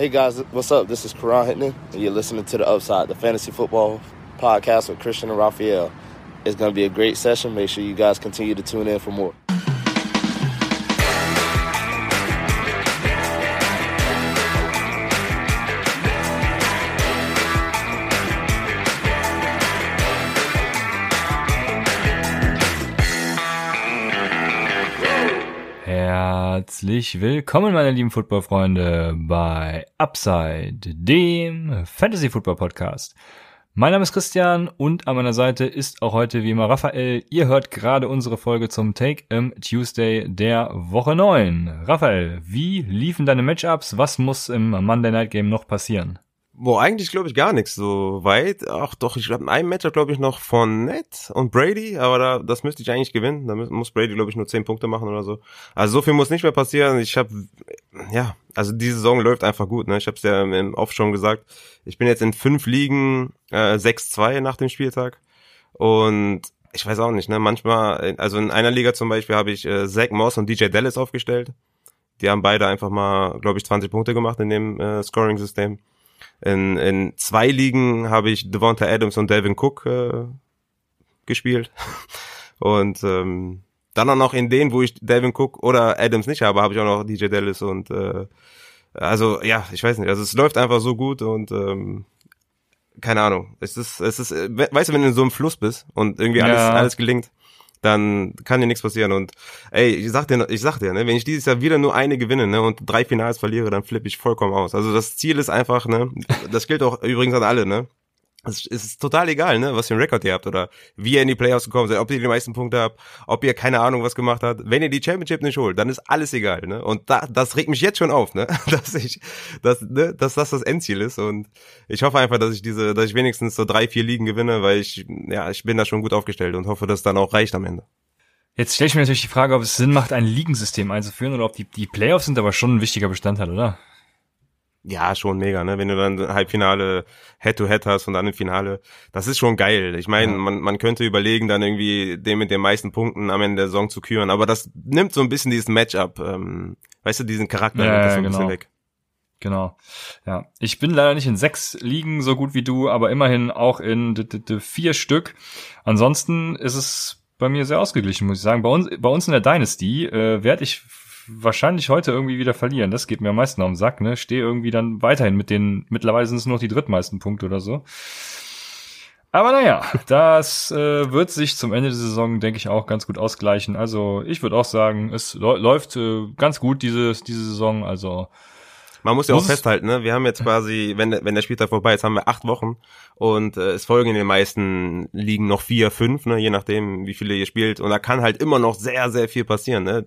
Hey guys, what's up? This is Karan Hittman, and you're listening to The Upside, the fantasy football podcast with Christian and Raphael. It's going to be a great session. Make sure you guys continue to tune in for more. Herzlich willkommen, meine lieben Football-Freunde, bei Upside, dem Fantasy-Football-Podcast. Mein Name ist Christian und an meiner Seite ist auch heute wie immer Raphael. Ihr hört gerade unsere Folge zum Take im Tuesday der Woche 9. Raphael, wie liefen deine Matchups? Was muss im Monday Night Game noch passieren? Boah, eigentlich glaube ich gar nichts so weit. Ach doch, ich glaube, in einem Matchup glaube ich noch von Ned und Brady, aber da, das müsste ich eigentlich gewinnen. Da muss Brady glaube ich nur 10 Punkte machen oder so. Also so viel muss nicht mehr passieren. Ich habe, ja, also die Saison läuft einfach gut. Ne? Ich habe es ja im Off schon gesagt. Ich bin jetzt in fünf Ligen äh, 6-2 nach dem Spieltag und ich weiß auch nicht, ne? Manchmal, also in einer Liga zum Beispiel habe ich äh, Zach Moss und DJ Dallas aufgestellt. Die haben beide einfach mal, glaube ich, 20 Punkte gemacht in dem äh, Scoring-System. In, in zwei Ligen habe ich Devonta Adams und Devin Cook äh, gespielt. Und ähm, dann auch noch in denen, wo ich Devin Cook oder Adams nicht habe, habe ich auch noch DJ Dallas und äh, also ja, ich weiß nicht. Also es läuft einfach so gut und ähm, keine Ahnung. Es ist, es ist, weißt du, wenn du in so einem Fluss bist und irgendwie alles, ja. alles gelingt, dann kann dir nichts passieren. Und ey, ich sag dir, ich sag dir, ne, wenn ich dieses Jahr wieder nur eine gewinne, ne, und drei Finals verliere, dann flippe ich vollkommen aus. Also das Ziel ist einfach, ne, das gilt auch übrigens an alle, ne, es ist total egal, ne, was für einen Rekord ihr habt oder wie ihr in die Playoffs gekommen seid, ob ihr die meisten Punkte habt, ob ihr keine Ahnung was gemacht habt. Wenn ihr die Championship nicht holt, dann ist alles egal, ne? Und da, das regt mich jetzt schon auf, ne, dass ich, dass, ne, dass das das Endziel ist. Und ich hoffe einfach, dass ich diese, dass ich wenigstens so drei, vier Ligen gewinne, weil ich, ja, ich bin da schon gut aufgestellt und hoffe, dass es dann auch reicht am Ende. Jetzt stelle ich mir natürlich die Frage, ob es Sinn macht, ein Ligensystem einzuführen oder ob die, die Playoffs sind aber schon ein wichtiger Bestandteil, oder? Ja, schon mega, ne? Wenn du dann Halbfinale Head-to-Head hast und dann im Finale, das ist schon geil. Ich meine, ja. man, man könnte überlegen, dann irgendwie den mit den meisten Punkten am Ende der Saison zu küren, aber das nimmt so ein bisschen dieses Matchup, ähm, weißt du, diesen Charakter ja, das so ein genau. bisschen weg. Genau. Ja, ich bin leider nicht in sechs Ligen so gut wie du, aber immerhin auch in vier Stück. Ansonsten ist es bei mir sehr ausgeglichen, muss ich sagen. Bei uns, bei uns in der Dynasty äh, werde ich wahrscheinlich heute irgendwie wieder verlieren. Das geht mir am meisten auf den Sack, ne? Stehe irgendwie dann weiterhin mit den, mittlerweile sind es nur noch die drittmeisten Punkte oder so. Aber naja, das äh, wird sich zum Ende der Saison, denke ich, auch ganz gut ausgleichen. Also ich würde auch sagen, es läuft äh, ganz gut diese, diese Saison. Also man muss ja auch festhalten, ne? Wir haben jetzt quasi, wenn, wenn der Spieltag vorbei ist, haben wir acht Wochen und äh, es folgen in den meisten Ligen noch vier, fünf, ne? je nachdem, wie viele ihr spielt. Und da kann halt immer noch sehr, sehr viel passieren. Ne?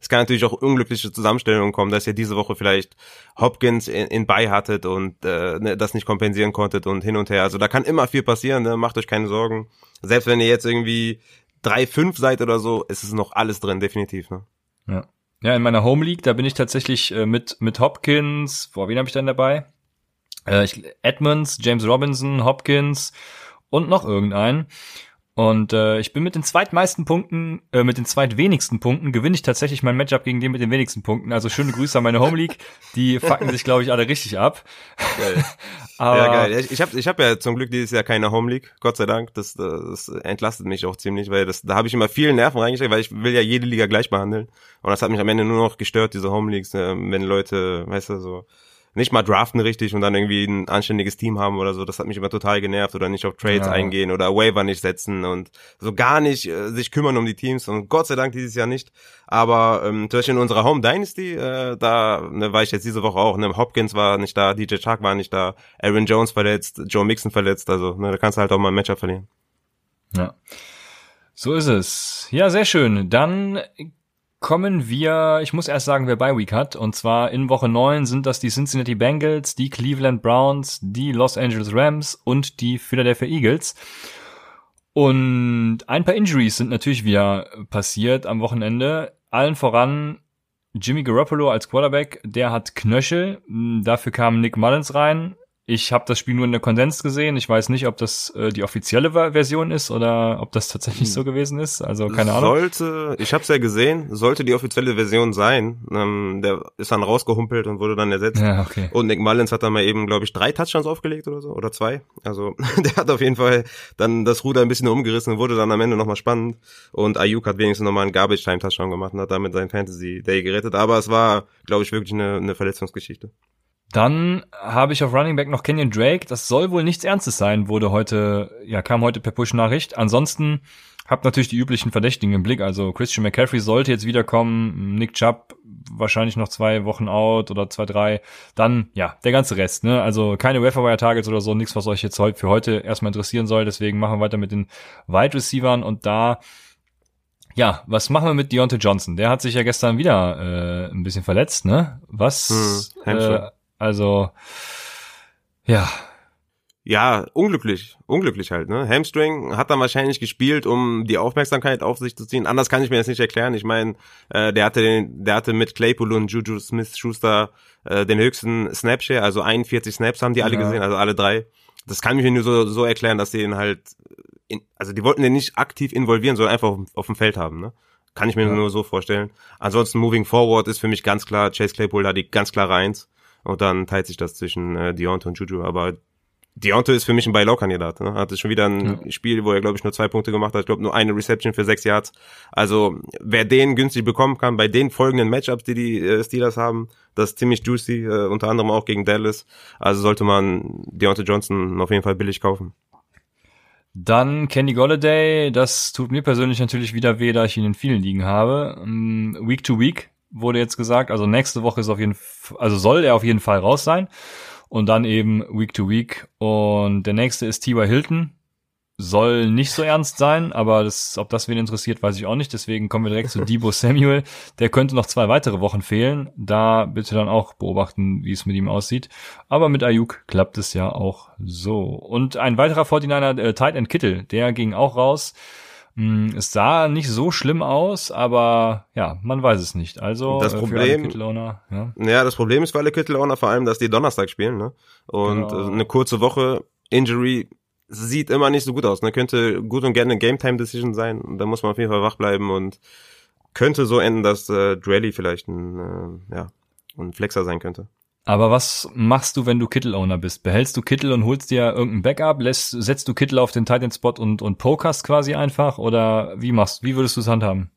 Es kann natürlich auch unglückliche Zusammenstellungen kommen, dass ihr diese Woche vielleicht Hopkins in, in bei hattet und äh, ne, das nicht kompensieren konntet und hin und her. Also da kann immer viel passieren, ne? macht euch keine Sorgen. Selbst wenn ihr jetzt irgendwie drei, fünf seid oder so, ist es noch alles drin, definitiv. Ne? Ja. Ja, in meiner Home League, da bin ich tatsächlich äh, mit, mit Hopkins, boah, wen habe ich denn dabei? Äh, ich, Edmonds, James Robinson, Hopkins und noch irgendeinen. Und äh, ich bin mit den zweitmeisten Punkten, äh, mit den zweitwenigsten Punkten gewinne ich tatsächlich mein Matchup gegen den mit den wenigsten Punkten. Also schöne Grüße an meine Home League. Die fucken sich, glaube ich, alle richtig ab. Geil. Aber ja, geil. Ich habe ich hab ja zum Glück dieses Jahr keine Home League, Gott sei Dank. Das, das entlastet mich auch ziemlich, weil das, da habe ich immer viel Nerven reingesteckt, weil ich will ja jede Liga gleich behandeln. Und das hat mich am Ende nur noch gestört, diese Home Leagues, äh, wenn Leute, weißt du, so nicht mal draften richtig und dann irgendwie ein anständiges Team haben oder so. Das hat mich immer total genervt oder nicht auf Trades ja. eingehen oder Waiver nicht setzen und so gar nicht äh, sich kümmern um die Teams und Gott sei Dank dieses Jahr nicht. Aber ähm, zum Beispiel in unserer Home Dynasty, äh, da ne, war ich jetzt diese Woche auch. Ne, Hopkins war nicht da, DJ Chuck war nicht da, Aaron Jones verletzt, Joe Mixon verletzt. Also ne, da kannst du halt auch mal ein Matchup verlieren. Ja. So ist es. Ja, sehr schön. Dann kommen wir, ich muss erst sagen, wer bei Week hat. Und zwar in Woche 9 sind das die Cincinnati Bengals, die Cleveland Browns, die Los Angeles Rams und die Philadelphia Eagles. Und ein paar Injuries sind natürlich wieder passiert am Wochenende. Allen voran Jimmy Garoppolo als Quarterback, der hat Knöchel. Dafür kam Nick Mullins rein. Ich habe das Spiel nur in der Konsens gesehen. Ich weiß nicht, ob das äh, die offizielle Version ist oder ob das tatsächlich so gewesen ist. Also keine Ahnung. Sollte, ich habe es ja gesehen, sollte die offizielle Version sein. Ähm, der ist dann rausgehumpelt und wurde dann ersetzt. Ja, okay. Und Nick Mullins hat dann mal eben, glaube ich, drei Touchdowns aufgelegt oder so oder zwei. Also der hat auf jeden Fall dann das Ruder ein bisschen umgerissen und wurde dann am Ende nochmal spannend. Und Ayuk hat wenigstens nochmal einen Garbage Time Touchdown gemacht und hat damit sein Fantasy Day gerettet. Aber es war, glaube ich, wirklich eine, eine Verletzungsgeschichte. Dann habe ich auf Running Back noch Kenyon Drake. Das soll wohl nichts Ernstes sein, wurde heute, ja, kam heute per Push-Nachricht. Ansonsten hab natürlich die üblichen Verdächtigen im Blick. Also Christian McCaffrey sollte jetzt wiederkommen. Nick Chubb wahrscheinlich noch zwei Wochen out oder zwei, drei. Dann, ja, der ganze Rest, ne? Also keine Waferwire Targets oder so, nichts, was euch jetzt heute für heute erstmal interessieren soll. Deswegen machen wir weiter mit den Wide Receivern und da ja, was machen wir mit Deontay Johnson? Der hat sich ja gestern wieder äh, ein bisschen verletzt, ne? Was? Hm, äh, also, ja. Ja, unglücklich. Unglücklich halt, ne? Hamstring hat dann wahrscheinlich gespielt, um die Aufmerksamkeit auf sich zu ziehen. Anders kann ich mir das nicht erklären. Ich meine, äh, der hatte den, der hatte mit Claypool und Juju Smith-Schuster äh, den höchsten Snapshare, also 41 Snaps haben die alle Ja. gesehen, also alle drei. Das kann ich mir nur so, so erklären, dass die den halt, in, also die wollten den nicht aktiv involvieren, sondern einfach auf, auf dem Feld haben, ne? Kann ich mir Ja. nur so vorstellen. Ansonsten Moving Forward ist für mich ganz klar, Chase Claypool da die ganz klare Eins. Und dann teilt sich das zwischen äh, Deontay und Juju. Aber Deontay ist für mich ein Buy-Low-Kandidat. Ne? Hatte schon wieder ein Spiel, wo er, glaube ich, nur zwei Punkte gemacht hat. Ich glaube, nur eine Reception für sechs Yards. Also, wer den günstig bekommen kann, bei den folgenden Matchups, die die äh, Steelers haben, das ist ziemlich juicy, äh, unter anderem auch gegen Dallas. Also sollte man Deontay Johnson auf jeden Fall billig kaufen. Dann Kenny Golladay, das tut mir persönlich natürlich wieder weh, da ich ihn in vielen Ligen habe. Ähm, Week to Week wurde jetzt gesagt, also nächste Woche ist auf jeden Fall, also soll er auf jeden Fall raus sein. Und dann eben Week to Week. Und der nächste ist T.Y. Hilton. Soll nicht so ernst sein, aber das, ob das wen interessiert, weiß ich auch nicht. Deswegen kommen wir direkt zu Debo Samuel. Der könnte noch zwei weitere Wochen fehlen. Da bitte dann auch beobachten, wie es mit ihm aussieht. Aber mit Ayuk klappt es ja auch so. Und ein weiterer 49er, äh, Tight End Kittel, der ging auch raus. Mm, Es sah nicht so schlimm aus, aber ja, man weiß es nicht. Also Das äh, für alle Problem- ja. Ja, das Problem ist für alle Kittel-Owner vor allem, dass die Donnerstag spielen, ne? Und Genau. äh, eine kurze Woche Injury sieht immer nicht so gut aus. Ne? Könnte gut und gerne eine Game-Time-Decision sein. Und Da muss man auf jeden Fall wach bleiben und könnte so enden, dass äh, Drelly vielleicht ein, äh, ja, ein Flexer sein könnte. Aber was machst du, wenn du Kittel-Owner bist? Behältst du Kittel und holst dir irgendein Backup? Lässt, setzt du Kittel auf den Titan-Spot und, und pokerst quasi einfach? Oder wie machst, wie würdest du es handhaben?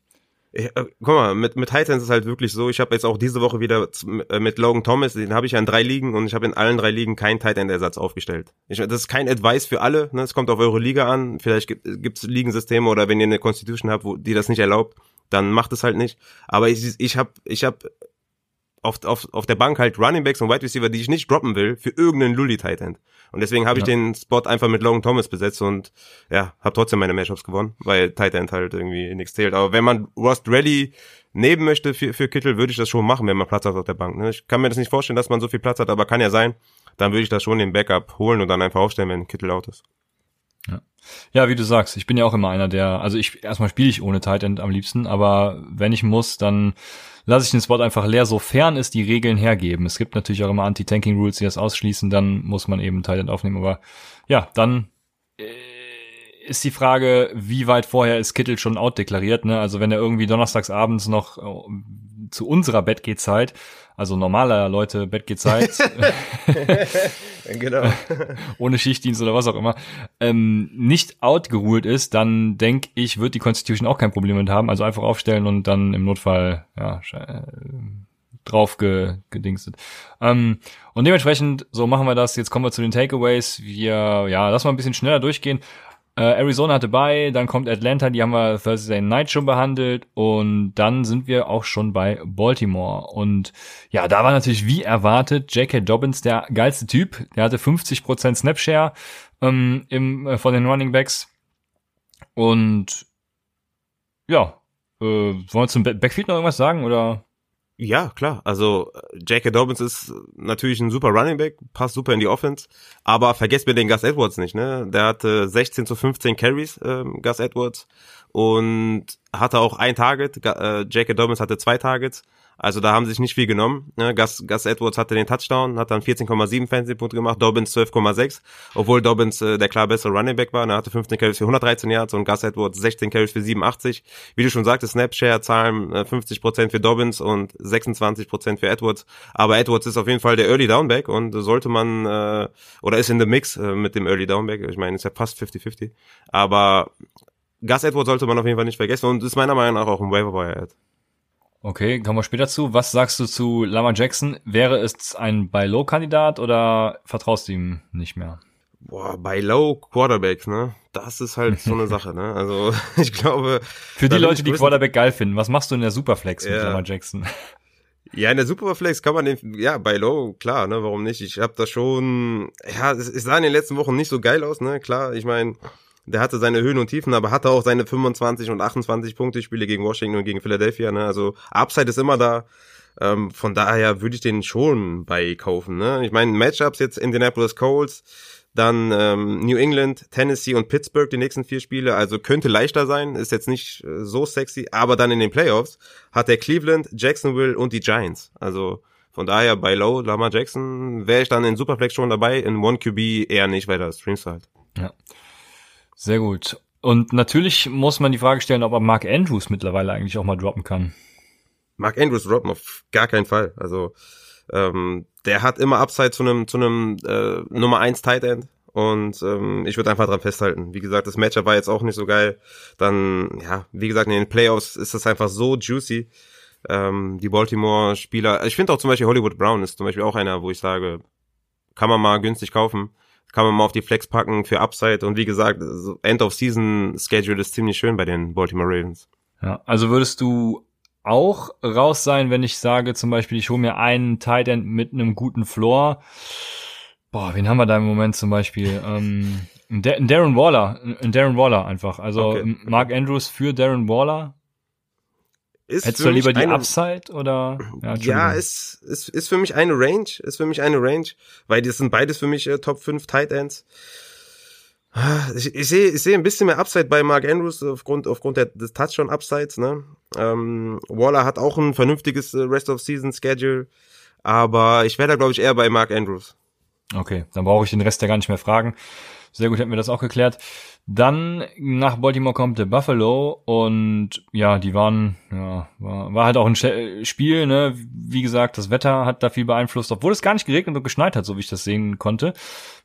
Ich, äh, guck mal, mit, mit Titans ist halt wirklich so, ich habe jetzt auch diese Woche wieder äh, mit Logan Thomas, den habe ich ja in drei Ligen und ich habe in allen drei Ligen keinen Titan-Ersatz aufgestellt. Ich, das ist kein Advice für alle, ne? es kommt auf eure Liga an, vielleicht gibt es Ligensysteme oder wenn ihr eine Constitution habt, wo die das nicht erlaubt, dann macht es halt nicht. Aber ich, ich habe ich hab auf, auf, auf der Bank halt Running Backs und Wide Receiver, die ich nicht droppen will, für irgendeinen Lully Tight End. Und deswegen habe ich Ja. den Spot einfach mit Logan Thomas besetzt und ja, habe trotzdem meine Matchups gewonnen, weil Tight End halt irgendwie nichts zählt. Aber wenn man Rost Ready nehmen möchte für, für Kittel, würde ich das schon machen, wenn man Platz hat auf der Bank. Ne? Ich kann mir das nicht vorstellen, dass man so viel Platz hat, aber kann ja sein. Dann würde ich das schon den Backup holen und dann einfach aufstellen, wenn Kittel out ist. Ja, wie du sagst, ich bin ja auch immer einer, der, also ich, erstmal spiele ich ohne Tight End am liebsten, aber wenn ich muss, dann lasse ich den Spot einfach leer, sofern es die Regeln hergeben. Es gibt natürlich auch immer Anti-Tanking-Rules, die das ausschließen, dann muss man eben End aufnehmen, aber ja, dann äh, ist die Frage, wie weit vorher ist Kittel schon out deklariert, ne? Also wenn er irgendwie donnerstags abends noch äh, zu unserer Bettgehzeit, also normaler Leute Bettgehzeit, Genau. ohne Schichtdienst oder was auch immer, ähm, nicht outgeruht ist, dann denke ich, wird die Constitution auch kein Problem mit haben. Also einfach aufstellen und dann im Notfall ja, äh, drauf ge, gedingstet. Ähm, und dementsprechend, so machen wir das. Jetzt kommen wir zu den Takeaways. Wir, ja, lass mal ein bisschen schneller durchgehen. Äh, Arizona hatte bei, dann kommt Atlanta, die haben wir Thursday Night schon behandelt und dann sind wir auch schon bei Baltimore. Und ja, da war natürlich wie erwartet J.K. Dobbins der geilste Typ. Der hatte 50% Snapshare ähm, im, äh, von den Running Backs. Und ja, äh, wollen wir zum Ba- Backfield noch irgendwas sagen oder? Ja, klar. Also äh, J.K. Dobbins ist natürlich ein super Running Back, passt super in die Offense. Aber vergesst mir den Gus Edwards nicht, ne? Der hatte 16 zu 15 Carries, ähm, Gus Edwards. Und hatte auch ein Target. Äh, J.K. Dobbins hatte zwei Targets. Also da haben sie sich nicht viel genommen. Ne? Gus, Gus Edwards hatte den Touchdown, hat dann 14,7 Fantasy-Punkte gemacht, Dobbins 12,6, obwohl Dobbins äh, der klar bessere Running Back war. Er hatte 15 Carries für 113 Yards und Gus Edwards 16 Carries für 87. Wie du schon sagtest, Snapshare-Zahlen äh, 50% für Dobbins und 26% für Edwards. Aber Edwards ist auf jeden Fall der Early Downback und sollte man, äh, oder ist in the Mix äh, mit dem Early Downback. Ich meine, ist ja fast 50-50. Aber Gus Edwards sollte man auf jeden Fall nicht vergessen und ist meiner Meinung nach auch ein Waiver-Wire-Ad. Okay, kommen wir später zu. Was sagst du zu Lama Jackson? Wäre es ein Buy-Low-Kandidat oder vertraust du ihm nicht mehr? Boah, bei Low Quarterbacks, ne? Das ist halt so eine Sache, ne? Also ich glaube. Für die Leute, die Quarterback geil finden, was machst du in der Superflex ja. mit Lama Jackson? Ja, in der Superflex kann man den, ja, bei Low, klar, ne, warum nicht? Ich habe da schon, ja, es, es sah in den letzten Wochen nicht so geil aus, ne, klar, ich meine, der hatte seine Höhen und Tiefen, aber hatte auch seine 25 und 28 Punkte Spiele gegen Washington und gegen Philadelphia. Ne? Also Upside ist immer da. Ähm, von daher würde ich den schon bei kaufen. Ne? Ich meine, Matchups jetzt Indianapolis Colts, dann ähm, New England, Tennessee und Pittsburgh die nächsten vier Spiele. Also könnte leichter sein, ist jetzt nicht äh, so sexy, aber dann in den Playoffs hat er Cleveland, Jacksonville und die Giants. Also von daher bei Low, Lamar Jackson, wäre ich dann in Superflex schon dabei, in One QB eher nicht, weil das streamst halt. Ja. Sehr gut. Und natürlich muss man die Frage stellen, ob er Mark Andrews mittlerweile eigentlich auch mal droppen kann. Mark Andrews droppen auf gar keinen Fall. Also ähm, der hat immer Upside zu einem zu einem äh, Nummer 1 Tight End und ähm, ich würde einfach dran festhalten. Wie gesagt, das Matchup war jetzt auch nicht so geil. Dann ja, wie gesagt, in den Playoffs ist das einfach so juicy. Ähm, die Baltimore Spieler, ich finde auch zum Beispiel Hollywood Brown ist zum Beispiel auch einer, wo ich sage, kann man mal günstig kaufen kann man mal auf die Flex packen für Upside. Und wie gesagt, End of Season Schedule ist ziemlich schön bei den Baltimore Ravens. Ja, also würdest du auch raus sein, wenn ich sage, zum Beispiel, ich hole mir einen Tight End mit einem guten Floor. Boah, wen haben wir da im Moment zum Beispiel? Ähm, Darren Waller, Darren Waller einfach. Also okay. Mark Andrews für Darren Waller ist Hättest du lieber die eine, Upside oder? Ja, ja ist, ist, ist für mich eine Range, ist für mich eine Range, weil das sind beides für mich äh, Top 5 Tight Ends. Ich, ich sehe ich sehe ein bisschen mehr Upside bei Mark Andrews aufgrund aufgrund der, des Touchdown Upsides. Ne? Ähm, Waller hat auch ein vernünftiges äh, Rest of Season Schedule, aber ich wäre da glaube ich eher bei Mark Andrews. Okay, dann brauche ich den Rest ja gar nicht mehr fragen. Sehr gut, hätten wir das auch geklärt. Dann nach Baltimore kommt der Buffalo und ja, die waren, ja, war, war halt auch ein Spiel, ne? Wie gesagt, das Wetter hat da viel beeinflusst, obwohl es gar nicht geregnet und geschneit hat, so wie ich das sehen konnte.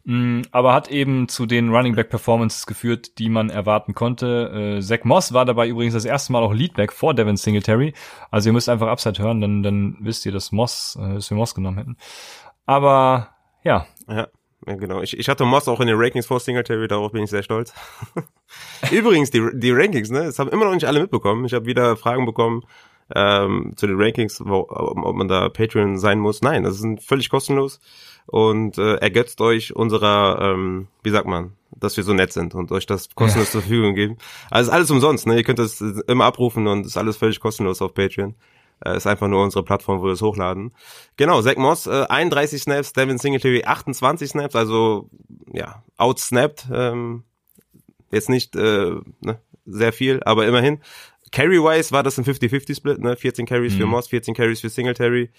Mm, aber hat eben zu den Running Back Performances geführt, die man erwarten konnte. Äh, Zach Moss war dabei übrigens das erste Mal auch Leadback vor Devin Singletary. Also ihr müsst einfach Upside hören, dann, dann wisst ihr, dass Moss, äh, dass wir Moss genommen hätten. Aber ja. Ja. Ja, genau. Ich, ich hatte Moss auch in den Rankings vor Singletary, darauf bin ich sehr stolz. Übrigens, die, die Rankings, ne, das haben immer noch nicht alle mitbekommen. Ich habe wieder Fragen bekommen ähm, zu den Rankings, wo, ob man da Patreon sein muss. Nein, das ist völlig kostenlos und äh, ergötzt euch unserer, ähm, wie sagt man, dass wir so nett sind und euch das kostenlos zur Verfügung geben. Also ist alles umsonst, ne? Ihr könnt das immer abrufen und ist alles völlig kostenlos auf Patreon. Äh, ist einfach nur unsere Plattform, wo wir es hochladen. Genau, Zach Moss, äh, 31 Snaps, Devin Singletary 28 Snaps, also ja, outsnapped. Ähm, jetzt nicht äh, ne, sehr viel, aber immerhin. Carry-wise war das ein 50-50-Split, ne? 14 Carries mhm. für Moss, 14 Carries für Singletary.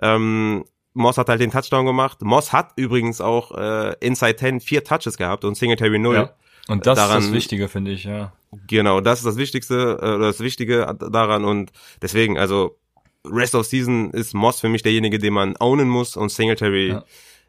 Ähm, Moss hat halt den Touchdown gemacht. Moss hat übrigens auch äh, Inside 10 vier Touches gehabt und Singletary 0. Ja. Und das daran, ist das Wichtige, finde ich, ja. Genau, das ist das Wichtigste, äh, das Wichtige daran und deswegen, also Rest of Season ist Moss für mich derjenige, den man ownen muss und Singletary ja.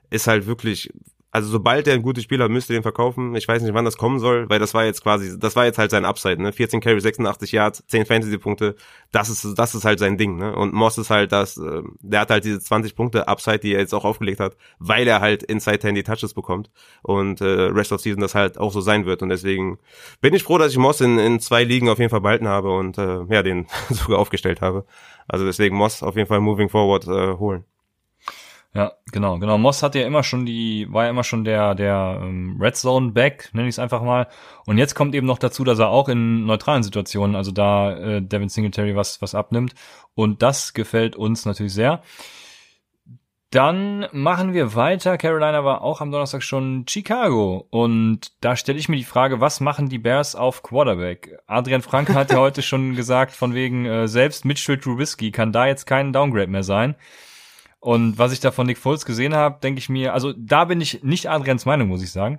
ist halt wirklich also sobald er ein gutes Spiel hat, müsste den verkaufen. Ich weiß nicht, wann das kommen soll, weil das war jetzt quasi, das war jetzt halt sein Upside, ne? 14 Carry, 86 Yards, 10 Fantasy-Punkte. Das ist, das ist halt sein Ding, ne? Und Moss ist halt das, äh, der hat halt diese 20 Punkte Upside, die er jetzt auch aufgelegt hat, weil er halt Inside Handy Touches bekommt. Und äh, Rest of Season das halt auch so sein wird. Und deswegen bin ich froh, dass ich Moss in, in zwei Ligen auf jeden Fall behalten habe und äh, ja, den sogar aufgestellt habe. Also deswegen Moss auf jeden Fall moving forward äh, holen. Ja, genau, genau. Moss hat ja immer schon die, war ja immer schon der, der ähm, Red Zone Back, nenne ich es einfach mal. Und jetzt kommt eben noch dazu, dass er auch in neutralen Situationen, also da äh, Devin Singletary was, was abnimmt. Und das gefällt uns natürlich sehr. Dann machen wir weiter. Carolina war auch am Donnerstag schon Chicago. Und da stelle ich mir die Frage, was machen die Bears auf Quarterback? Adrian Frank hat ja heute schon gesagt, von wegen, äh, selbst Mitchell Trubisky kann da jetzt kein Downgrade mehr sein. Und was ich da von Nick Foles gesehen habe, denke ich mir, also da bin ich nicht Adrians Meinung, muss ich sagen.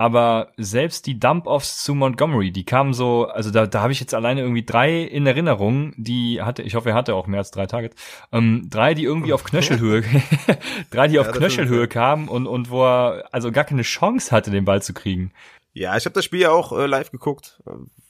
Aber selbst die Dump-Offs zu Montgomery, die kamen so, also da, da habe ich jetzt alleine irgendwie drei in Erinnerung, die hatte, ich hoffe, er hatte auch mehr als drei Targets, ähm, drei, die irgendwie auf Knöchelhöhe, drei, die auf Knöchelhöhe kamen und, und wo er also gar keine Chance hatte, den Ball zu kriegen. Ja, ich habe das Spiel ja auch äh, live geguckt,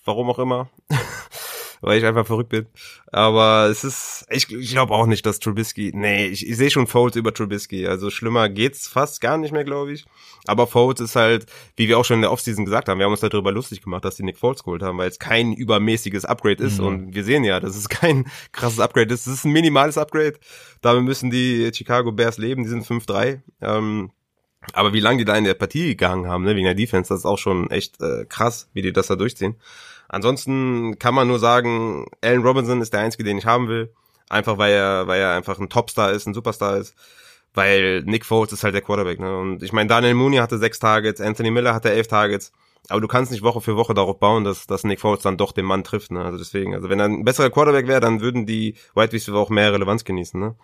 warum auch immer. weil ich einfach verrückt bin. Aber es ist, ich, ich glaube auch nicht, dass Trubisky, nee, ich, ich sehe schon Foles über Trubisky. Also schlimmer geht's fast gar nicht mehr, glaube ich. Aber Foles ist halt, wie wir auch schon in der Offseason gesagt haben, wir haben uns darüber lustig gemacht, dass die Nick Foles geholt haben, weil es kein übermäßiges Upgrade ist. Mhm. Und wir sehen ja, dass es kein krasses Upgrade ist. Es ist ein minimales Upgrade. Damit müssen die Chicago Bears leben. Die sind 5-3. Ähm, aber wie lange die da in der Partie gegangen haben, ne, wegen der Defense, das ist auch schon echt äh, krass, wie die das da durchziehen. Ansonsten kann man nur sagen, Allen Robinson ist der einzige, den ich haben will. Einfach weil er, weil er einfach ein Topstar ist, ein Superstar ist. Weil Nick Foles ist halt der Quarterback. Ne? Und ich meine, Daniel Mooney hatte sechs Targets, Anthony Miller hatte elf Targets. Aber du kannst nicht Woche für Woche darauf bauen, dass, dass Nick Foles dann doch den Mann trifft. Ne? Also deswegen, also wenn er ein besserer Quarterback wäre, dann würden die White Receiver auch mehr Relevanz genießen. Ne?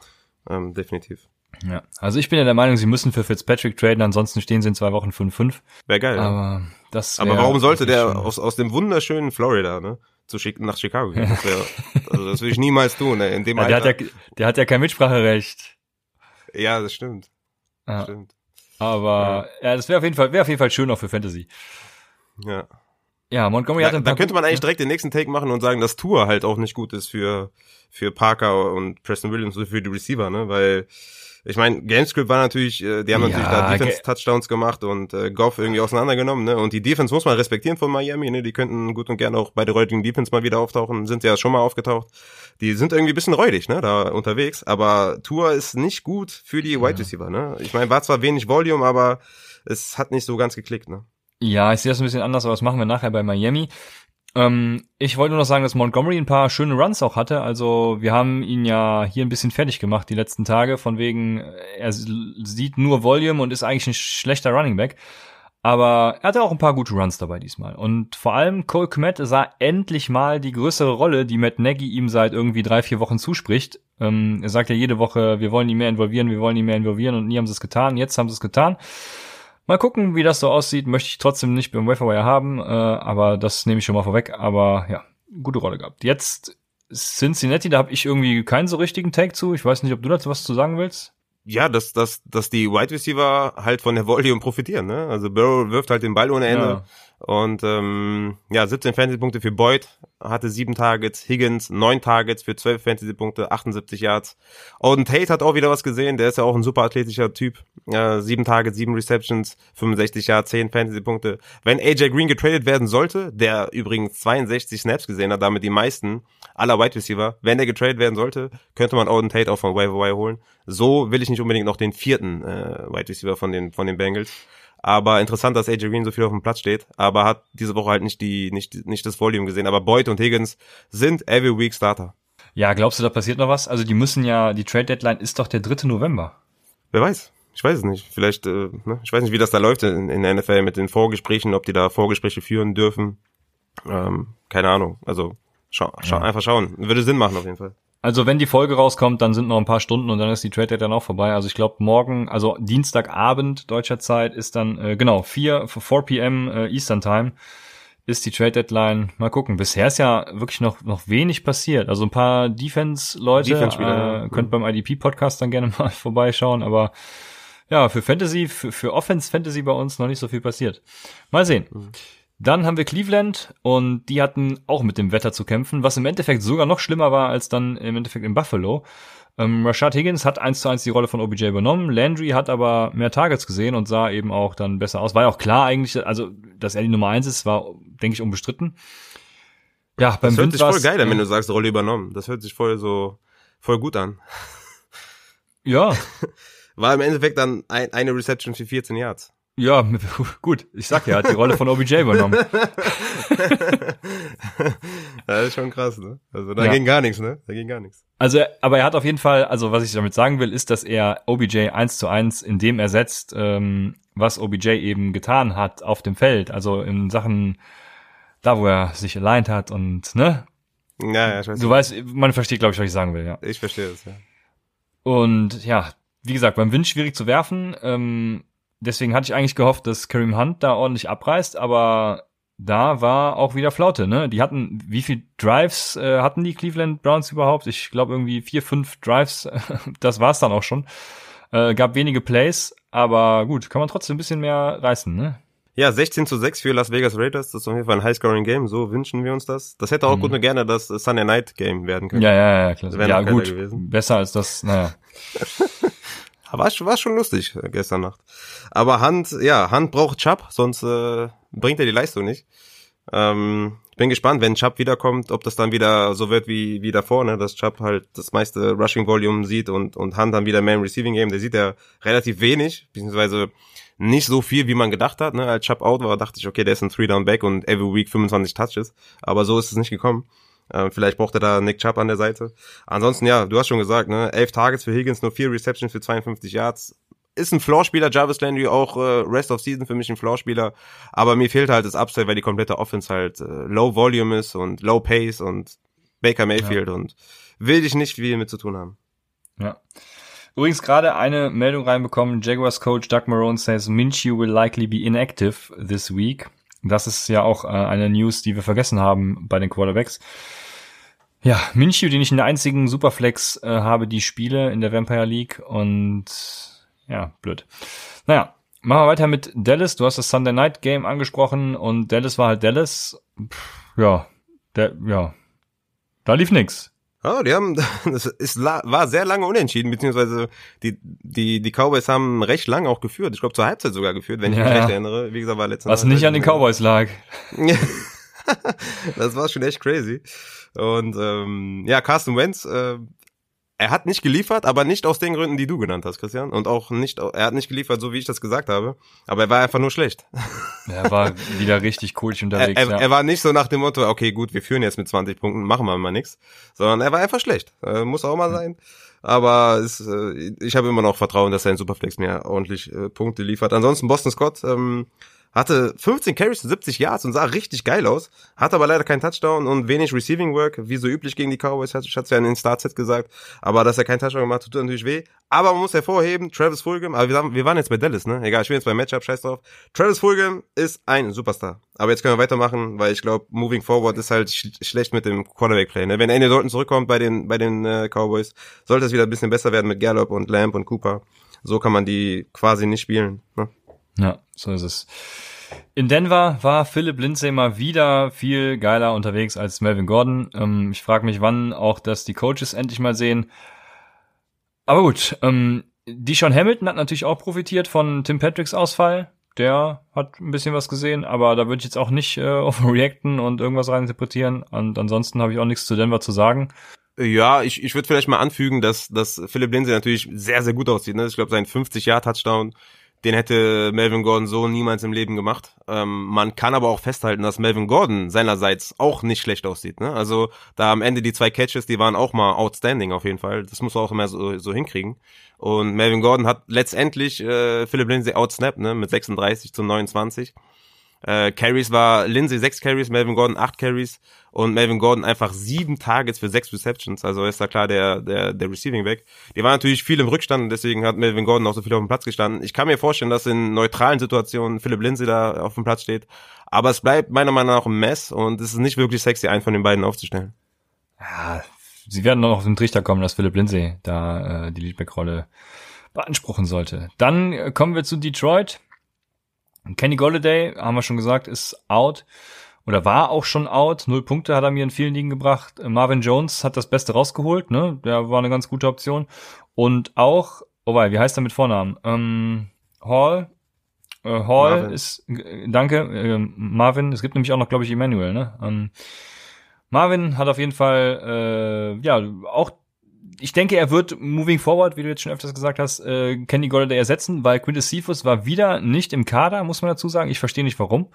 Ähm, definitiv. Ja, also ich bin ja der Meinung, sie müssen für Fitzpatrick traden, ansonsten stehen sie in zwei Wochen 5-5. Wäre geil. Aber, das Aber warum sollte der aus, aus dem wunderschönen Florida, ne? Zu schick, nach Chicago gehen. Das wär, also das würde ich niemals tun, ne? In dem ja, der, hat ja, der hat ja kein Mitspracherecht. Ja, das stimmt. Ja. Das stimmt. Aber ja, ja das wäre auf jeden Fall, wäre auf jeden Fall schön auch für Fantasy. Ja. Ja, Montgomery da, hat ein Da könnte man eigentlich direkt den nächsten Take machen und sagen, dass Tour halt auch nicht gut ist für, für Parker und Preston Williams, so für die Receiver, ne? Weil ich meine, Gamescript war natürlich, äh, die haben natürlich da Defense-Touchdowns gemacht und äh, Goff irgendwie auseinandergenommen, ne? Und die Defense muss man respektieren von Miami, ne? Die könnten gut und gerne auch bei der heutigen Defense mal wieder auftauchen, sind ja schon mal aufgetaucht. Die sind irgendwie ein bisschen räudig, ne? Da unterwegs, aber Tour ist nicht gut für die Wide Receiver, ne? Ich meine, war zwar wenig Volume, aber es hat nicht so ganz geklickt, ne? Ja, ich sehe das ein bisschen anders, aber das machen wir nachher bei Miami. Ähm, ich wollte nur noch sagen, dass Montgomery ein paar schöne Runs auch hatte. Also wir haben ihn ja hier ein bisschen fertig gemacht die letzten Tage, von wegen, er sieht nur Volume und ist eigentlich ein schlechter Running Back. Aber er hatte auch ein paar gute Runs dabei diesmal. Und vor allem Cole Kmet sah endlich mal die größere Rolle, die Matt Nagy ihm seit irgendwie drei, vier Wochen zuspricht. Ähm, er sagt ja jede Woche, wir wollen ihn mehr involvieren, wir wollen ihn mehr involvieren und nie haben sie es getan. Jetzt haben sie es getan. Mal gucken, wie das so aussieht. Möchte ich trotzdem nicht beim Waferwire haben, äh, aber das nehme ich schon mal vorweg. Aber ja, gute Rolle gehabt. Jetzt Cincinnati, da habe ich irgendwie keinen so richtigen Take zu. Ich weiß nicht, ob du dazu was zu sagen willst ja, dass, dass, dass die Wide Receiver halt von der Volume profitieren. Ne? Also Burrow wirft halt den Ball ohne Ende. Ja. Und ähm, ja, 17 Fantasy-Punkte für Boyd, hatte sieben Targets, Higgins neun Targets für 12 Fantasy-Punkte, 78 Yards. Odin Tate hat auch wieder was gesehen, der ist ja auch ein super athletischer Typ. Äh, sieben Targets, sieben Receptions, 65 Yards, 10 Fantasy-Punkte. Wenn AJ Green getradet werden sollte, der übrigens 62 Snaps gesehen hat, damit die meisten aller Wide Receiver, wenn der getradet werden sollte, könnte man Odin Tate auch von Waiver holen. So will ich nicht unbedingt noch den vierten äh, Wide Receiver von den, von den Bengals. Aber interessant, dass AJ Green so viel auf dem Platz steht, aber hat diese Woche halt nicht die, nicht, nicht das Volume gesehen. Aber Boyd und Higgins sind every week Starter. Ja, glaubst du, da passiert noch was? Also die müssen ja, die Trade Deadline ist doch der 3. November. Wer weiß. Ich weiß es nicht. Vielleicht, äh, ne? ich weiß nicht, wie das da läuft in, in der NFL mit den Vorgesprächen, ob die da Vorgespräche führen dürfen. Ähm, keine Ahnung. Also schau, schau, ja. einfach schauen. Würde Sinn machen auf jeden Fall. Also wenn die Folge rauskommt, dann sind noch ein paar Stunden und dann ist die Trade dann auch vorbei. Also ich glaube morgen, also Dienstagabend deutscher Zeit ist dann äh, genau 4 4 p.m. Äh, Eastern Time ist die Trade Deadline. Mal gucken. Bisher ist ja wirklich noch noch wenig passiert. Also ein paar Defense Leute Defense äh, könnt beim IDP Podcast dann gerne mal vorbeischauen, aber ja, für Fantasy, für, für Offense Fantasy bei uns noch nicht so viel passiert. Mal sehen. Mhm. Dann haben wir Cleveland und die hatten auch mit dem Wetter zu kämpfen, was im Endeffekt sogar noch schlimmer war als dann im Endeffekt in Buffalo. Ähm, Rashad Higgins hat eins zu eins die Rolle von OBJ übernommen. Landry hat aber mehr Targets gesehen und sah eben auch dann besser aus. War ja auch klar eigentlich, also dass er die Nummer eins ist, war, denke ich, unbestritten. Ja, beim das hört sich voll geil an, wenn du sagst, Rolle übernommen. Das hört sich voll so, voll gut an. Ja. War im Endeffekt dann ein, eine Reception für 14 Yards. Ja, gut. Ich sag ja, hat die Rolle von OBJ übernommen. das ist schon krass, ne? Also da ja. ging gar nichts, ne? Da ging gar nichts. Also, aber er hat auf jeden Fall, also was ich damit sagen will, ist, dass er OBJ eins zu eins in dem ersetzt, ähm, was OBJ eben getan hat auf dem Feld. Also in Sachen, da wo er sich aligned hat und, ne? Ja, ja, ich weiß. Du weißt, man versteht, glaube ich, was ich sagen will, ja. Ich verstehe das, ja. Und ja, wie gesagt, beim Wind schwierig zu werfen. Ähm, deswegen hatte ich eigentlich gehofft, dass Kareem Hunt da ordentlich abreißt, aber da war auch wieder Flaute, ne? Die hatten, wie viel Drives äh, hatten die Cleveland Browns überhaupt? Ich glaube irgendwie vier, fünf Drives, das war's dann auch schon. Äh, gab wenige Plays, aber gut, kann man trotzdem ein bisschen mehr reißen, ne? Ja, 16 zu 6 für Las Vegas Raiders, das ist auf jeden Fall ein High-Scoring-Game, so wünschen wir uns das. Das hätte auch mhm. gut und gerne das Sunday Night Game werden können. Ja, ja, ja, klar. Ja, gut, besser als das, naja. war, war schon lustig äh, gestern Nacht. Aber Hand, ja, Hand braucht Chubb, sonst äh, bringt er die Leistung nicht. Ähm, ich bin gespannt, wenn Chubb wiederkommt, ob das dann wieder so wird wie, wie davor, ne, dass Chubb halt das meiste Rushing Volume sieht und, und Hand dann wieder mehr im Receiving Game. Der sieht ja relativ wenig, beziehungsweise nicht so viel, wie man gedacht hat. Ne? Als Chubb out war, dachte ich, okay, der ist ein Three-Down-Back und every week 25 Touches. Aber so ist es nicht gekommen. Äh, vielleicht braucht er da Nick Chubb an der Seite. Ansonsten, ja, du hast schon gesagt, ne, elf Targets für Higgins, nur vier Receptions für 52 Yards. Ist ein Floor-Spieler, Jarvis Landry auch äh, Rest of Season für mich ein Floor-Spieler. Aber mir fehlt halt das Upside, weil die komplette Offense halt äh, Low Volume ist und Low Pace und Baker Mayfield ja. und will ich nicht viel mit zu tun haben. Ja. Übrigens gerade eine Meldung reinbekommen. Jaguars Coach Doug Marone says Minshew will likely be inactive this week. Das ist ja auch äh, eine News, die wir vergessen haben bei den Quarterbacks. Ja, Minshew, den ich in der einzigen Superflex äh, habe, die Spiele in der Vampire League und ja, blöd. Naja, machen wir weiter mit Dallas. Du hast das Sunday Night Game angesprochen und Dallas war halt Dallas. Pff, ja, der, ja, da lief nix. Ja, die haben, das ist, war sehr lange unentschieden, beziehungsweise die, die, die Cowboys haben recht lange auch geführt. Ich glaube zur Halbzeit sogar geführt, wenn ich ja. mich recht erinnere. Wie gesagt, war letztes Was nicht an den Cowboys lag. das war schon echt crazy. Und ähm, ja, Carsten Wentz äh, er hat nicht geliefert, aber nicht aus den Gründen, die du genannt hast, Christian. Und auch nicht, er hat nicht geliefert, so wie ich das gesagt habe. Aber er war einfach nur schlecht. Er war wieder richtig cool unterwegs. Er, er, ja. er, war nicht so nach dem Motto, okay, gut, wir führen jetzt mit 20 Punkten, machen wir mal nix. Sondern er war einfach schlecht. Äh, muss auch mal sein. Aber es, äh, ich habe immer noch Vertrauen, dass er in Superflex mir ordentlich äh, Punkte liefert. Ansonsten Boston Scott, ähm, hatte 15 Carries und 70 Yards und sah richtig geil aus, hat aber leider keinen Touchdown und wenig Receiving Work, wie so üblich gegen die Cowboys, hat, hat's ja in den Startset gesagt, aber dass er keinen Touchdown gemacht hat, tut natürlich weh. Aber man muss hervorheben, Travis Fulgham, aber wir, wir waren jetzt bei Dallas, ne? Egal, ich bin jetzt beim Matchup, scheiß drauf. Travis Fulgham ist ein Superstar. Aber jetzt können wir weitermachen, weil ich glaube, moving forward ist halt sch schlecht mit dem Quarterback-Play. Ne? Wenn Andy Dalton zurückkommt bei den, bei den äh, Cowboys, sollte es wieder ein bisschen besser werden mit Gallup und Lamb und Cooper. So kann man die quasi nicht spielen. Ne? Ja, so ist es. In Denver war Philip Lindsay mal wieder viel geiler unterwegs als Melvin Gordon. Ähm, ich frage mich, wann auch das die Coaches endlich mal sehen. Aber gut, ähm, Deshaun Hamilton hat natürlich auch profitiert von Tim Patricks Ausfall. Der hat ein bisschen was gesehen, aber da würde ich jetzt auch nicht äh, auf reacten und irgendwas reininterpretieren. Und ansonsten habe ich auch nichts zu Denver zu sagen. Ja, ich, ich würde vielleicht mal anfügen, dass, dass Philip Lindsay natürlich sehr, sehr gut aussieht. Ne? Ich glaube, sein 50-Jahr-Touchdown den hätte Melvin Gordon so niemals im Leben gemacht. Ähm, man kann aber auch festhalten, dass Melvin Gordon seinerseits auch nicht schlecht aussieht. Ne? Also da am Ende die zwei Catches, die waren auch mal outstanding auf jeden Fall. Das muss man auch immer so, so hinkriegen. Und Melvin Gordon hat letztendlich äh, Philip Lindsay outsnapped ne? mit 36 zu 29. Äh, Carries war Lindsay sechs Carries, Melvin Gordon acht Carries und Melvin Gordon einfach sieben Targets für sechs Receptions. Also ist da klar der, der, der Receiving Back. Die war natürlich viel im Rückstand und deswegen hat Melvin Gordon auch so viel auf dem Platz gestanden. Ich kann mir vorstellen, dass in neutralen Situationen Philip Lindsay da auf dem Platz steht. Aber es bleibt meiner Meinung nach ein Mess und es ist nicht wirklich sexy, einen von den beiden aufzustellen. Ja, sie werden noch auf den Trichter kommen, dass Philip Lindsay da äh, die Leadback-Rolle beanspruchen sollte. Dann kommen wir zu Detroit. Kenny Golladay, haben wir schon gesagt, ist out oder war auch schon out. Null Punkte hat er mir in vielen Ligen gebracht. Marvin Jones hat das Beste rausgeholt, ne? Der war eine ganz gute Option. Und auch, oh wei, wie heißt er mit Vornamen? Ähm, Hall. Äh, Hall Marvin. ist, äh, danke, äh, Marvin. Es gibt nämlich auch noch, glaube ich, Emmanuel, ne? Ähm, Marvin hat auf jeden Fall, äh, ja, auch ich denke, er wird moving forward, wie du jetzt schon öfters gesagt hast, äh, Kenny Golladay ersetzen, weil Quintus Cephas war wieder nicht im Kader, muss man dazu sagen. Ich verstehe nicht warum.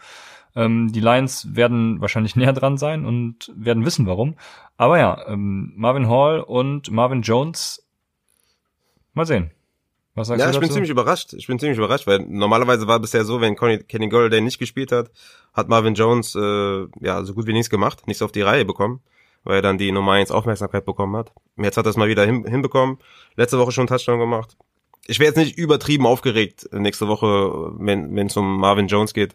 Ähm, die Lions werden wahrscheinlich näher dran sein und werden wissen warum. Aber ja, ähm, Marvin Hall und Marvin Jones, mal sehen. Was sagst ja, du ich dazu? bin ziemlich überrascht. Ich bin ziemlich überrascht, weil normalerweise war bisher so, wenn Conny, Kenny Golladay nicht gespielt hat, hat Marvin Jones äh, ja so gut wie nichts gemacht, nichts auf die Reihe bekommen, weil er dann die Nummer 1 Aufmerksamkeit bekommen hat. Jetzt hat er es mal wieder hin, hinbekommen. Letzte Woche schon Touchdown gemacht. Ich wäre jetzt nicht übertrieben aufgeregt nächste Woche, wenn es um Marvin Jones geht.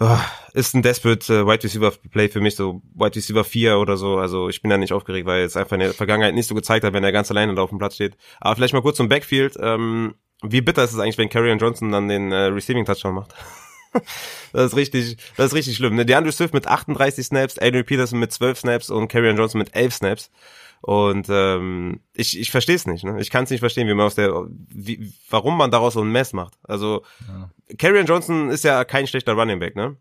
Oh, ist ein desperate äh, Wide Receiver Play für mich, so Wide Receiver 4 oder so. Also ich bin da nicht aufgeregt, weil es einfach in der Vergangenheit nicht so gezeigt hat, wenn er ganz alleine da auf dem Platz steht. Aber vielleicht mal kurz zum Backfield. Ähm, wie bitter ist es eigentlich, wenn Carrion Johnson dann den äh, Receiving Touchdown macht? das ist richtig, das ist richtig schlimm. Ne? DeAndre Swift mit 38 Snaps, Adrian Peterson mit 12 Snaps und Carrion Johnson mit 11 Snaps. Und ähm, ich, ich verstehe es nicht. Ne? Ich kann es nicht verstehen, wie man aus der, wie, warum man daraus so ein Mess macht. Also ja. Carrion Johnson ist ja kein schlechter Running Back, ne?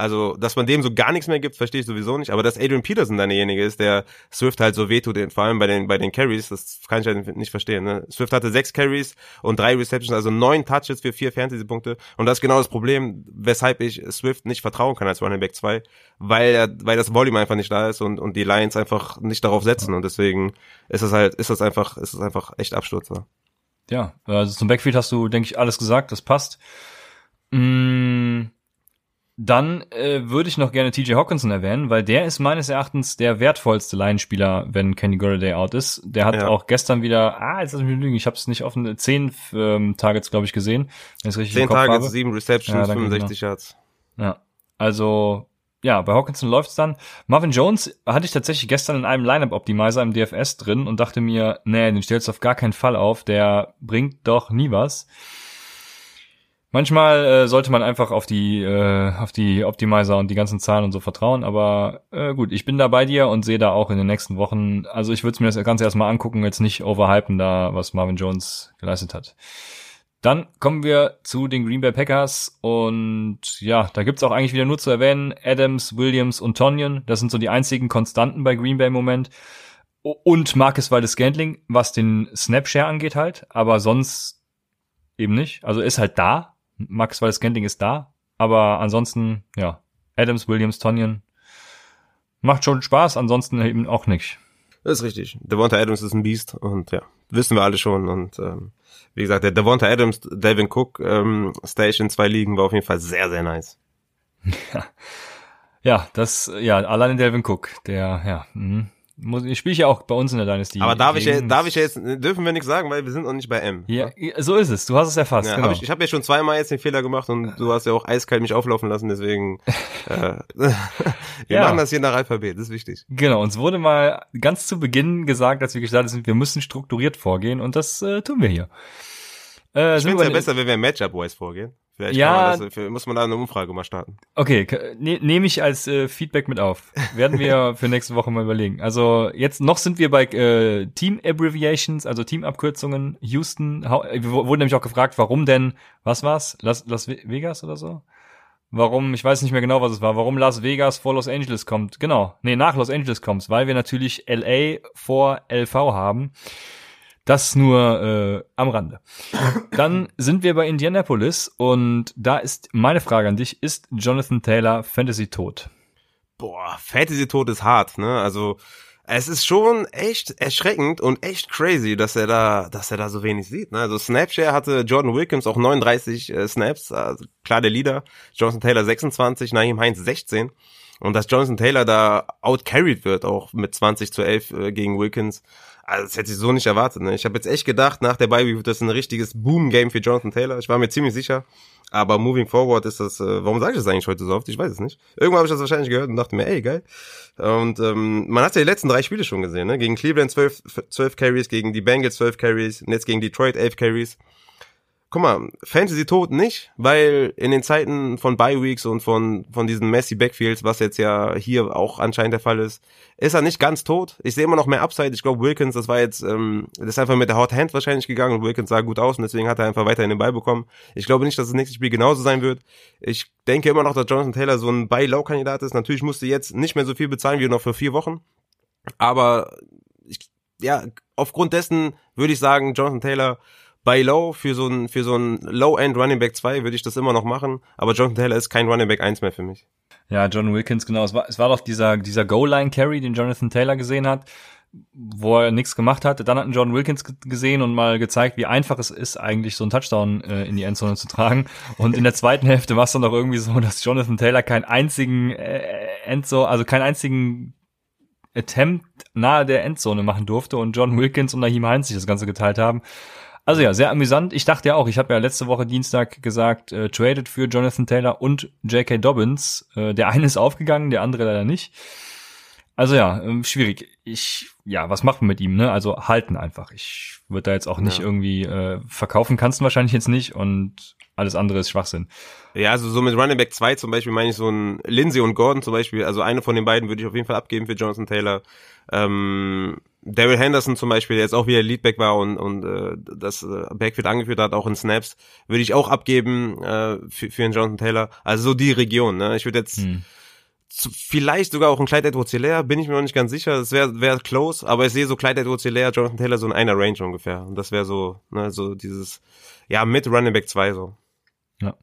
Also, dass man dem so gar nichts mehr gibt, verstehe ich sowieso nicht. Aber dass Adrian Peterson dann derjenige ist, der Swift halt so wehtut, vor allem bei den, bei den Carries, das kann ich halt nicht verstehen. Ne? Swift hatte sechs Carries und drei Receptions, also neun Touches für vier Fantasy-Punkte. Und das ist genau das Problem, weshalb ich Swift nicht vertrauen kann als Running Back 2, weil er, weil das Volume einfach nicht da ist und, und die Lions einfach nicht darauf setzen. Und deswegen ist es halt, ist das einfach, ist es einfach echt Absturz. Ne? Ja, also zum Backfield hast du, denke ich, alles gesagt, das passt. Mmh dann äh, würde ich noch gerne TJ Hawkinson erwähnen, weil der ist meines Erachtens der wertvollste Laienspieler, wenn Kenny Golladay out ist. Der hat ja. auch gestern wieder, ah, jetzt lass mich lügen, ich habe es nicht offen, zehn ähm, Targets, glaube ich, gesehen. Zehn Targets, habe. sieben Receptions, ja, 65 genau. Yards. Ja, also ja, bei Hawkinson läuft's dann. Marvin Jones hatte ich tatsächlich gestern in einem Lineup Optimizer im DFS drin und dachte mir, nee, den stellst du auf gar keinen Fall auf, der bringt doch nie was. Manchmal äh, sollte man einfach auf die äh, auf die Optimizer und die ganzen Zahlen und so vertrauen, aber äh, gut, ich bin da bei dir und sehe da auch in den nächsten Wochen, also ich würde mir das Ganze erstmal angucken, jetzt nicht overhypen da, was Marvin Jones geleistet hat. Dann kommen wir zu den Green Bay Packers und ja, da gibt's auch eigentlich wieder nur zu erwähnen, Adams, Williams und Tonyan, das sind so die einzigen Konstanten bei Green Bay im Moment. Und Marcus Waldes Scantling, was den Snapshare angeht halt, aber sonst eben nicht. Also ist halt da, Max Waldes Scantling ist da, aber ansonsten, ja, Adams, Williams, Tonyan macht schon Spaß, ansonsten eben auch nicht. Das ist richtig. Devonta Adams ist ein Biest und ja, wissen wir alle schon und ähm, wie gesagt, der Devonta Adams, Devin Cook ähm, Station zwei Ligen war auf jeden Fall sehr, sehr nice. Ja, ja das, ja, alleine Devin Cook, der, ja, mh muss, ich spiele ja auch bei uns in der Dynasty. Aber darf ich, ja, darf ich ja jetzt, dürfen wir nichts sagen, weil wir sind noch nicht bei M. Ja, so ist es. Du hast es erfasst. Ja, genau. Hab ich ich habe ja schon zweimal jetzt den Fehler gemacht und du hast ja auch eiskalt mich auflaufen lassen, deswegen äh, wir ja. machen das hier nach Alphabet, das ist wichtig. Genau, uns wurde mal ganz zu Beginn gesagt, als wir gestartet sind, wir müssen strukturiert vorgehen und das äh, tun wir hier. Äh, ich finde es ja besser, wenn wir Matchup-wise vorgehen. Vielleicht ja, man das, muss man da eine Umfrage mal starten. Okay, ne, nehme ich als äh, Feedback mit auf. Werden wir für nächste Woche mal überlegen. Also jetzt noch sind wir bei äh, Team Abbreviations, also Teamabkürzungen. Houston, wir wurden nämlich auch gefragt, warum denn, was war's? Las, Las Vegas oder so? Warum, ich weiß nicht mehr genau, was es war, warum Las Vegas vor Los Angeles kommt. Genau, nee, nach Los Angeles kommt, weil wir natürlich LA vor LV haben. Das nur äh, am Rande. Dann sind wir bei Indianapolis und da ist meine Frage an dich, ist Jonathan Taylor Fantasy tot? Boah, Fantasy tot ist hart, ne? Also es ist schon echt erschreckend und echt crazy, dass er da, dass er da so wenig sieht. Ne? Also Snapshare hatte Jordan Wilkins auch 39 äh, Snaps, also klar der Leader. Jonathan Taylor 26, Naheem Heinz 16. Und dass Jonathan Taylor da outcarried wird, auch mit 20 zu 11 äh, gegen Wilkins, also das hätte ich so nicht erwartet. Ne? Ich habe jetzt echt gedacht, nach der Bye wird das ein richtiges Boom-Game für Jonathan Taylor. Ich war mir ziemlich sicher. Aber moving forward ist das, äh, warum sage ich das eigentlich heute so oft? Ich weiß es nicht. Irgendwann habe ich das wahrscheinlich gehört und dachte mir, ey, geil. Und ähm, man hat ja die letzten drei Spiele schon gesehen, ne? Gegen Cleveland 12, 12 Carries, gegen die Bengals 12 Carries und jetzt gegen Detroit 11 Carries guck mal, Fantasy tot nicht, weil in den Zeiten von Bye Weeks und von von diesen Messi Backfields, was jetzt ja hier auch anscheinend der Fall ist, ist er nicht ganz tot. Ich sehe immer noch mehr Upside. Ich glaube Wilkins, das war jetzt ähm, das ist einfach mit der Hot Hand wahrscheinlich gegangen und Wilkins sah gut aus und deswegen hat er einfach weiter in den Ball bekommen. Ich glaube nicht, dass das nächste Spiel genauso sein wird. Ich denke immer noch, dass Jonathan Taylor so ein Buy Low Kandidat ist. Natürlich musste jetzt nicht mehr so viel bezahlen wie noch für vier Wochen, aber ich ja, aufgrund dessen würde ich sagen, Jonathan Taylor bei Low für so ein, für so ein Low-End Running Back 2 würde ich das immer noch machen, aber Jonathan Taylor ist kein Running Back 1 mehr für mich. Ja, John Wilkins, genau. Es war, es war doch dieser, dieser Goal-Line-Carry, den Jonathan Taylor gesehen hat, wo er nichts gemacht hat. Dann hat ein John Wilkins gesehen und mal gezeigt, wie einfach es ist, eigentlich so einen Touchdown äh, in die Endzone zu tragen. Und in der zweiten Hälfte war es dann doch irgendwie so, dass Jonathan Taylor keinen einzigen äh, Endzone, also keinen einzigen Attempt nahe der Endzone machen durfte und John Wilkins und Naheem Heinz sich das Ganze geteilt haben. Also ja, sehr amüsant. Ich dachte ja auch, ich habe ja letzte Woche Dienstag gesagt, äh, traded für Jonathan Taylor und J.K. Dobbins. Äh, der eine ist aufgegangen, der andere leider nicht. Also ja, ähm, schwierig. Ich, ja, was macht man mit ihm, ne? Also halten einfach. Ich würde da jetzt auch nicht ja. irgendwie äh, verkaufen, kannst du wahrscheinlich jetzt nicht und alles andere ist Schwachsinn. Ja, also so mit Running Back 2 zum Beispiel meine ich so ein Lindsay und Gordon zum Beispiel, also eine von den beiden würde ich auf jeden Fall abgeben für Jonathan Taylor. Ähm, Daryl Henderson zum Beispiel, der jetzt auch wieder Leadback war und, und äh, das äh, Backfield angeführt hat, auch in Snaps, würde ich auch abgeben äh, für, für den Jonathan Taylor. Also so die Region. Ne? Ich würde jetzt hm. zu, vielleicht sogar auch ein Clyde Edwards Hilaire, bin ich mir noch nicht ganz sicher. Das wäre wär close, aber ich sehe so Clyde Edwards Hilaire, Jonathan Taylor so in einer Range ungefähr. Und das wäre so, ne, so dieses, ja, mit Running Back 2 so. Ja.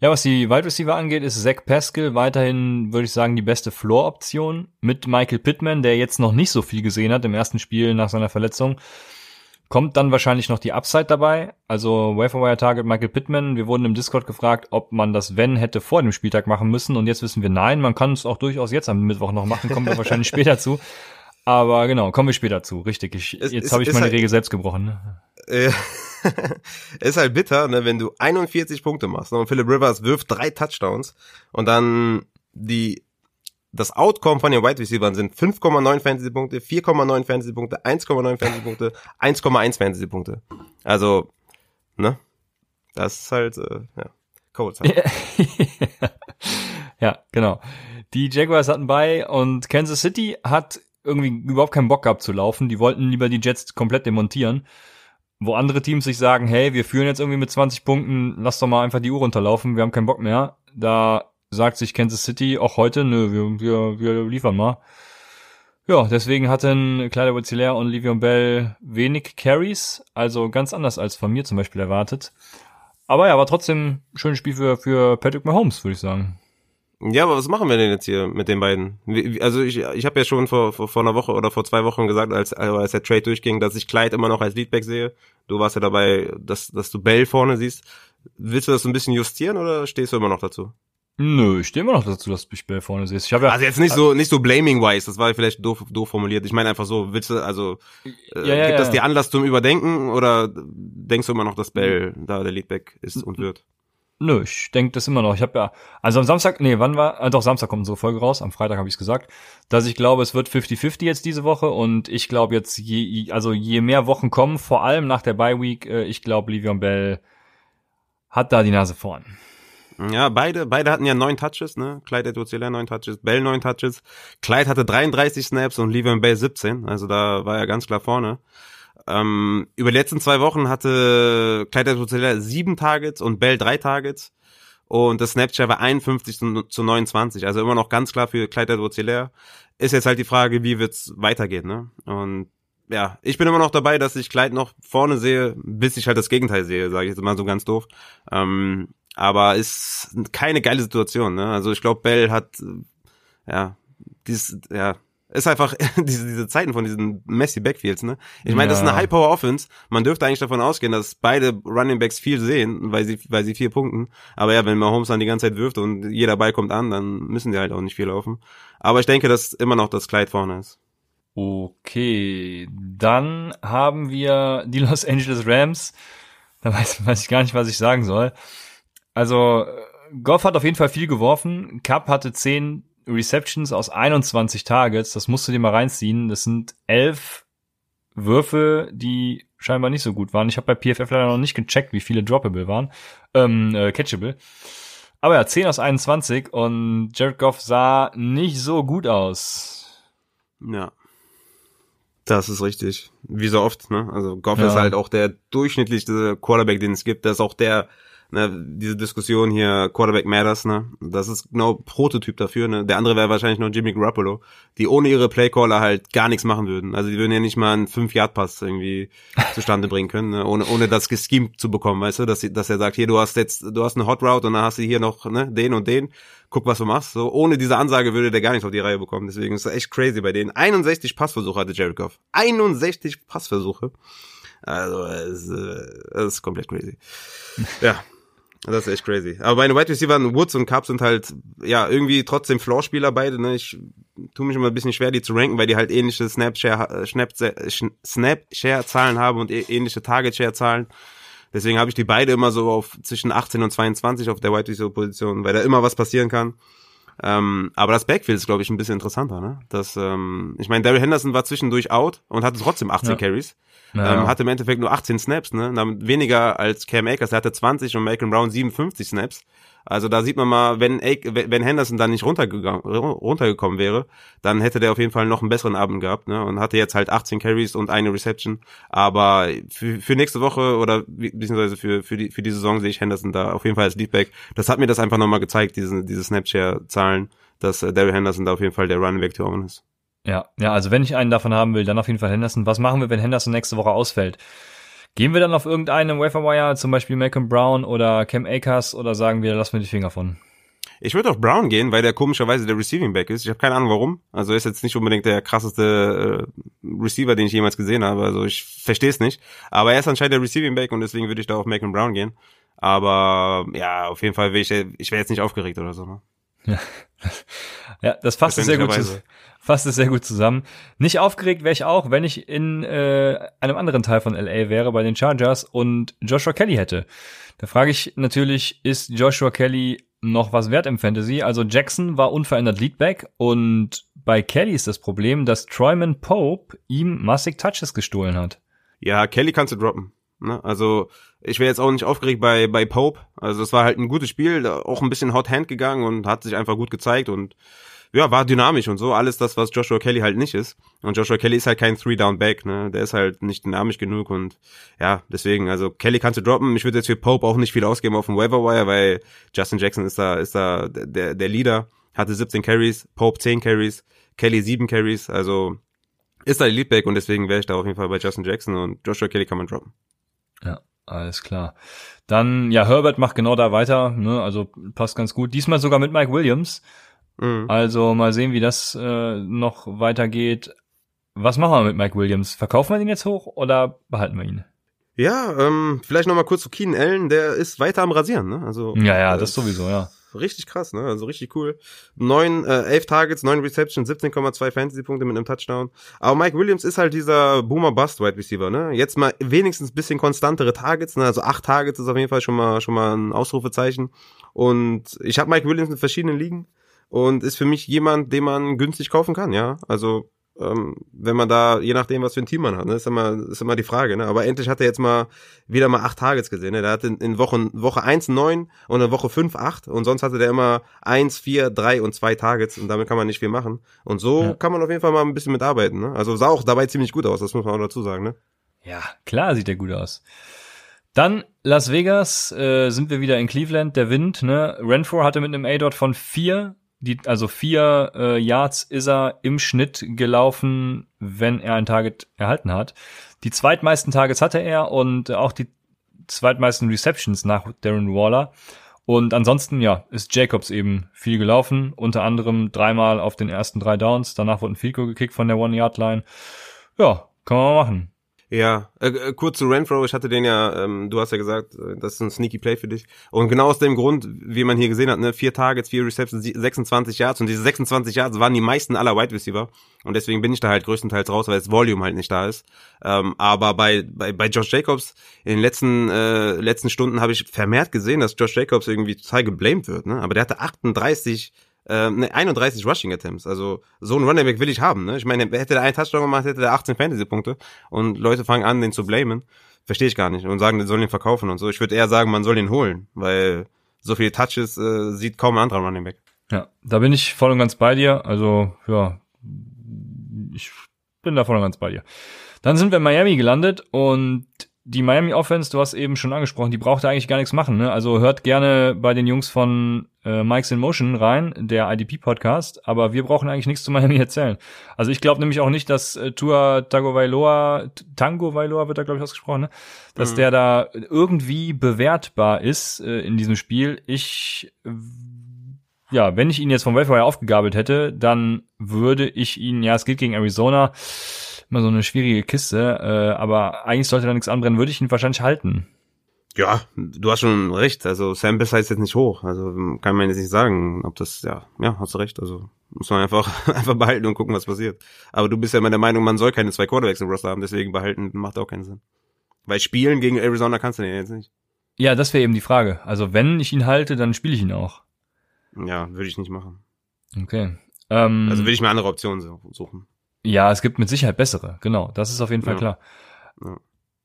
Ja, was die Wide Receiver angeht, ist Zach Pascal weiterhin, würde ich sagen, die beste Floor-Option mit Michael Pittman, der jetzt noch nicht so viel gesehen hat im ersten Spiel nach seiner Verletzung. Kommt dann wahrscheinlich noch die Upside dabei. Also Waferwire Target Michael Pittman. Wir wurden im Discord gefragt, ob man das Wenn hätte vor dem Spieltag machen müssen. Und jetzt wissen wir nein, man kann es auch durchaus jetzt am Mittwoch noch machen. Kommen wir wahrscheinlich später zu. Aber genau, kommen wir später zu. Richtig. Ich, jetzt habe ich meine halt, Regel selbst gebrochen. Ne? Ist halt bitter, ne, wenn du 41 Punkte machst ne, und Philip Rivers wirft drei Touchdowns und dann die das Outcome von den Wide Receivers sind 5,9 Fantasy Punkte, 4,9 Fantasy Punkte, 1,9 Fantasy Punkte, 1,1 Fantasy Punkte. Also, ne? Das ist halt äh, ja, Colts. Halt. ja, genau. Die Jaguars hatten bei und Kansas City hat irgendwie überhaupt keinen Bock gehabt zu laufen. Die wollten lieber die Jets komplett demontieren wo andere Teams sich sagen, hey, wir führen jetzt irgendwie mit 20 Punkten, lass doch mal einfach die Uhr runterlaufen, wir haben keinen Bock mehr. Da sagt sich Kansas City auch heute, nö, wir, wir, wir liefern mal. Ja, deswegen hatten Kleider Wozzilair und Livion Bell wenig Carries, also ganz anders als von mir zum Beispiel erwartet. Aber ja, war trotzdem ein schönes Spiel für, für Patrick Mahomes, würde ich sagen. Ja, aber was machen wir denn jetzt hier mit den beiden? Also ich, ich habe ja schon vor, vor, vor einer Woche oder vor zwei Wochen gesagt, als, als der Trade durchging, dass ich Clyde immer noch als Leadback sehe. Du warst ja dabei, dass, dass du Bell vorne siehst. Willst du das so ein bisschen justieren oder stehst du immer noch dazu? Nö, ich stehe immer noch dazu, dass du Bell vorne siehst. Ich hab ja, also jetzt nicht so nicht so blaming wise, das war vielleicht doof, doof formuliert. Ich meine einfach so, willst du also äh, ja, ja, gibt das dir Anlass zum Überdenken oder denkst du immer noch, dass Bell da der Leadback ist und wird? Nö, ich denke das immer noch. Ich habe ja, also am Samstag, nee, wann war, äh, doch, Samstag kommt unsere Folge raus, am Freitag habe ich gesagt, dass ich glaube, es wird 50-50 jetzt diese Woche und ich glaube jetzt, je, also je mehr Wochen kommen, vor allem nach der Bye Week, äh, ich glaube, Livion Bell hat da die Nase vorn. Ja, beide, beide hatten ja neun Touches, ne? Clyde Edwards neun Touches, Bell neun Touches. Clyde hatte 33 Snaps und Livion Bell 17, also da war er ganz klar vorne. Ähm, über die letzten zwei Wochen hatte Clyde Edwards sieben Targets und Bell drei Targets. Und das Snapchat war 51 zu 29. Also immer noch ganz klar für Clyde Edwards Ist jetzt halt die Frage, wie wird's weitergehen, ne? Und ja, ich bin immer noch dabei, dass ich Clyde noch vorne sehe, bis ich halt das Gegenteil sehe, sage ich jetzt mal so ganz doof. Ähm, aber ist keine geile Situation, ne? Also ich glaube, Bell hat ja dieses, ja, ist einfach diese, diese Zeiten von diesen Messi Backfields, ne? Ich meine, ja. das ist eine High Power Offense. Man dürfte eigentlich davon ausgehen, dass beide Running Backs viel sehen, weil sie, weil sie vier punkten. Aber ja, wenn Mahomes dann die ganze Zeit wirft und jeder Ball kommt an, dann müssen die halt auch nicht viel laufen. Aber ich denke, dass immer noch das Kleid vorne ist. Okay, dann haben wir die Los Angeles Rams. Da weiß, weiß ich gar nicht, was ich sagen soll. Also, Goff hat auf jeden Fall viel geworfen. Cup hatte zehn Receptions aus 21 Targets, das musst du dir mal reinziehen. Das sind elf Würfe, die scheinbar nicht so gut waren. Ich habe bei PFF leider noch nicht gecheckt, wie viele droppable waren, ähm, äh, catchable. Aber ja, 10 aus 21 und Jared Goff sah nicht so gut aus. Ja. Das ist richtig. Wie so oft, ne? Also Goff ja. ist halt auch der durchschnittlichste Quarterback, den es gibt. Das ist auch der ne, diese Diskussion hier, Quarterback Matters, ne, das ist genau Prototyp dafür, ne, der andere wäre wahrscheinlich noch Jimmy Garoppolo, die ohne ihre Playcaller halt gar nichts machen würden, also die würden ja nicht mal einen 5-Yard-Pass irgendwie zustande bringen können, ne, ohne, ohne das geschemt zu bekommen, weißt du, dass, dass er sagt, hier, du hast jetzt, du hast eine Hot Route und dann hast du hier noch, ne, den und den, guck, was du machst, so, ohne diese Ansage würde der gar nichts auf die Reihe bekommen, deswegen ist das echt crazy bei denen. 61 Passversuche hatte Jared Goff, 61 Passversuche, also, es, äh, es ist komplett crazy. Ja. Das ist echt crazy. Aber meine Wide Receiver, Woods und Cup sind halt, ja, irgendwie trotzdem Floor-Spieler beide, ne? Ich tue mich immer ein bisschen schwer, die zu ranken, weil die halt ähnliche Snap-Share, Snap-Share-Zahlen haben und ähnliche Target-Share-Zahlen. Deswegen habe ich die beide immer so auf zwischen 18 und 22 auf der Wide Receiver Position, weil da immer was passieren kann. Ähm, aber das Backfield ist, glaube ich, ein bisschen interessanter. Ne? Das, ähm, ich meine, Daryl Henderson war zwischendurch out und hatte trotzdem 18 ja. Carries. Ja. Ähm, hatte im Endeffekt nur 18 Snaps, ne? Damit weniger als Cam Akers, der hatte 20 und Malcolm Brown 57 Snaps. Also da sieht man mal, wenn, wenn Henderson dann nicht runtergegangen, runtergekommen wäre, dann hätte der auf jeden Fall noch einen besseren Abend gehabt, ne? Und hatte jetzt halt 18 Carries und eine Reception. Aber für, für nächste Woche oder beziehungsweise für, für, die, für die Saison sehe ich Henderson da auf jeden Fall als Leadback. Das hat mir das einfach nochmal gezeigt, diese, diese Snapshare-Zahlen, dass äh, Daryl Henderson da auf jeden Fall der Running Back to ist. Ja, ja, also wenn ich einen davon haben will, dann auf jeden Fall Henderson. Was machen wir, wenn Henderson nächste Woche ausfällt? Gehen wir dann auf irgendeinen Waferwire, zum Beispiel Malcolm Brown oder Cam Akers, oder sagen wir, lassen wir die Finger von? Ich würde auf Brown gehen, weil der komischerweise der Receiving Back ist. Ich habe keine Ahnung warum. Also er ist jetzt nicht unbedingt der krasseste äh, Receiver, den ich jemals gesehen habe. Also ich verstehe es nicht. Aber er ist anscheinend der Receiving Back und deswegen würde ich da auf Malcolm Brown gehen. Aber ja, auf jeden Fall wäre ich, ich wäre jetzt nicht aufgeregt oder so. Ne? Ja. ja, das fasst es sehr gut, fasst es sehr gut zusammen. Nicht aufgeregt wäre ich auch, wenn ich in äh, einem anderen Teil von LA wäre, bei den Chargers und Joshua Kelly hätte. Da frage ich natürlich, ist Joshua Kelly noch was wert im Fantasy? Also Jackson war unverändert Leadback und bei Kelly ist das Problem, dass Troyman Pope ihm massig Touches gestohlen hat. Ja, Kelly kannst du droppen. Ne? Also ich wäre jetzt auch nicht aufgeregt bei, bei Pope. Also es war halt ein gutes Spiel, auch ein bisschen Hot Hand gegangen und hat sich einfach gut gezeigt und ja, war dynamisch und so. Alles das, was Joshua Kelly halt nicht ist. Und Joshua Kelly ist halt kein Three-Down-Back, ne? Der ist halt nicht dynamisch genug und ja, deswegen, also Kelly kannst du droppen. Ich würde jetzt für Pope auch nicht viel ausgeben auf dem Waiver Wire, weil Justin Jackson ist da, ist da der, der Leader, hatte 17 Carries, Pope 10 Carries, Kelly 7 Carries, also ist da die Leadback und deswegen wäre ich da auf jeden Fall bei Justin Jackson und Joshua Kelly kann man droppen. Ja, alles klar. Dann, ja, Herbert macht genau da weiter, ne? Also passt ganz gut. Diesmal sogar mit Mike Williams. Mhm. Also mal sehen, wie das äh, noch weitergeht. Was machen wir mit Mike Williams? Verkaufen wir ihn jetzt hoch oder behalten wir ihn? Ja, ähm, vielleicht noch mal kurz zu Keenan Allen, der ist weiter am Rasieren, ne? Also Ja, ja, das sowieso, ja richtig krass, ne? Also richtig cool. Neun, äh, elf Targets, neun Receptions, 17,2 Fantasy-Punkte mit einem Touchdown. Aber Mike Williams ist halt dieser Boomer-Bust-Wide Receiver, ne? Jetzt mal wenigstens bisschen konstantere Targets, ne? Also acht Targets ist auf jeden Fall schon mal schon mal ein Ausrufezeichen. Und ich habe Mike Williams in verschiedenen Ligen und ist für mich jemand, den man günstig kaufen kann, ja? Also ähm, wenn man da, je nachdem, was für ein Team man hat, ne, ist immer, ist immer die Frage, ne? Aber endlich hat er jetzt mal wieder mal acht Targets gesehen. Ne? Der hat in, in Woche, Woche eins neun und in Woche fünf acht und sonst hatte der immer eins, vier, drei und zwei Targets und damit kann man nicht viel machen. Und so ja. kann man auf jeden Fall mal ein bisschen mitarbeiten, ne? Also sah auch dabei ziemlich gut aus, das muss man auch dazu sagen, ne? Ja, klar sieht der gut aus. Dann Las Vegas, äh, sind wir wieder in Cleveland, der Wind, ne? Renfro hatte mit einem A-Dot von vier die, also vier äh, Yards ist er im Schnitt gelaufen, wenn er ein Target erhalten hat. Die zweitmeisten Targets hatte er und auch die zweitmeisten Receptions nach Darren Waller. Und ansonsten, ja, ist Jacobs eben viel gelaufen, unter anderem dreimal auf den ersten drei Downs. Danach wurde Field Goal gekickt von der One-Yard-Line. Ja, kann man machen. Ja, äh, äh, kurz zu Renfro, ich hatte den ja, ähm, du hast ja gesagt, äh, das ist ein sneaky Play für dich. Und genau aus dem Grund, wie man hier gesehen hat, ne, vier Targets, vier Receptions, 26 Yards und diese 26 Yards waren die meisten aller Wide Receiver. Und deswegen bin ich da halt größtenteils raus, weil das Volume halt nicht da ist. Ähm, aber bei, bei, bei Josh Jacobs in den letzten, äh, letzten Stunden habe ich vermehrt gesehen, dass Josh Jacobs irgendwie total geblamed wird. Ne? Aber der hatte 38 äh, ne, 31 Rushing Attempts. Also so ein Running Back will ich haben. Ne? Ich meine, hätte der einen Touchdown gemacht, hätte der 18 Fantasy-Punkte und Leute fangen an, den zu blamen. Verstehe ich gar nicht und sagen, die sollen ihn verkaufen und so. Ich würde eher sagen, man soll ihn holen, weil so viele Touches äh, sieht kaum ein anderer Running Back. Ja, da bin ich voll und ganz bei dir. Also ja, ich bin da voll und ganz bei dir. Dann sind wir in Miami gelandet und die Miami Offense, du hast eben schon angesprochen, die braucht eigentlich gar nichts machen. Ne? Also hört gerne bei den Jungs von äh, Mike's in Motion rein, der IDP-Podcast, aber wir brauchen eigentlich nichts zu Miami erzählen. Also ich glaube nämlich auch nicht, dass äh, Tua Tagovailoa, Tango Vailoa wird da glaube ich ausgesprochen, ne? dass mhm. der da irgendwie bewertbar ist äh, in diesem Spiel. Ich ja, wenn ich ihn jetzt vom Welfare aufgegabelt hätte, dann würde ich ihn, ja, es geht gegen Arizona, immer so eine schwierige Kiste, äh, aber eigentlich sollte da nichts anbrennen, würde ich ihn wahrscheinlich halten. Ja, du hast schon recht. Also Sam Sample heißt jetzt nicht hoch. Also kann man jetzt nicht sagen, ob das, ja, ja, hast du recht. Also muss man einfach, einfach behalten und gucken, was passiert. Aber du bist ja immer der Meinung, man soll keine zwei Quarterbacks im Roster haben, deswegen behalten macht auch keinen Sinn. Weil spielen gegen Arizona kannst du den jetzt nicht. Ja, das wäre eben die Frage. Also wenn ich ihn halte, dann spiele ich ihn auch. Ja, würde ich nicht machen. Okay. Ähm, also würde ich mir andere Optionen suchen. Ja, es gibt mit Sicherheit bessere, genau. Das ist auf jeden Fall ja. klar. Ja.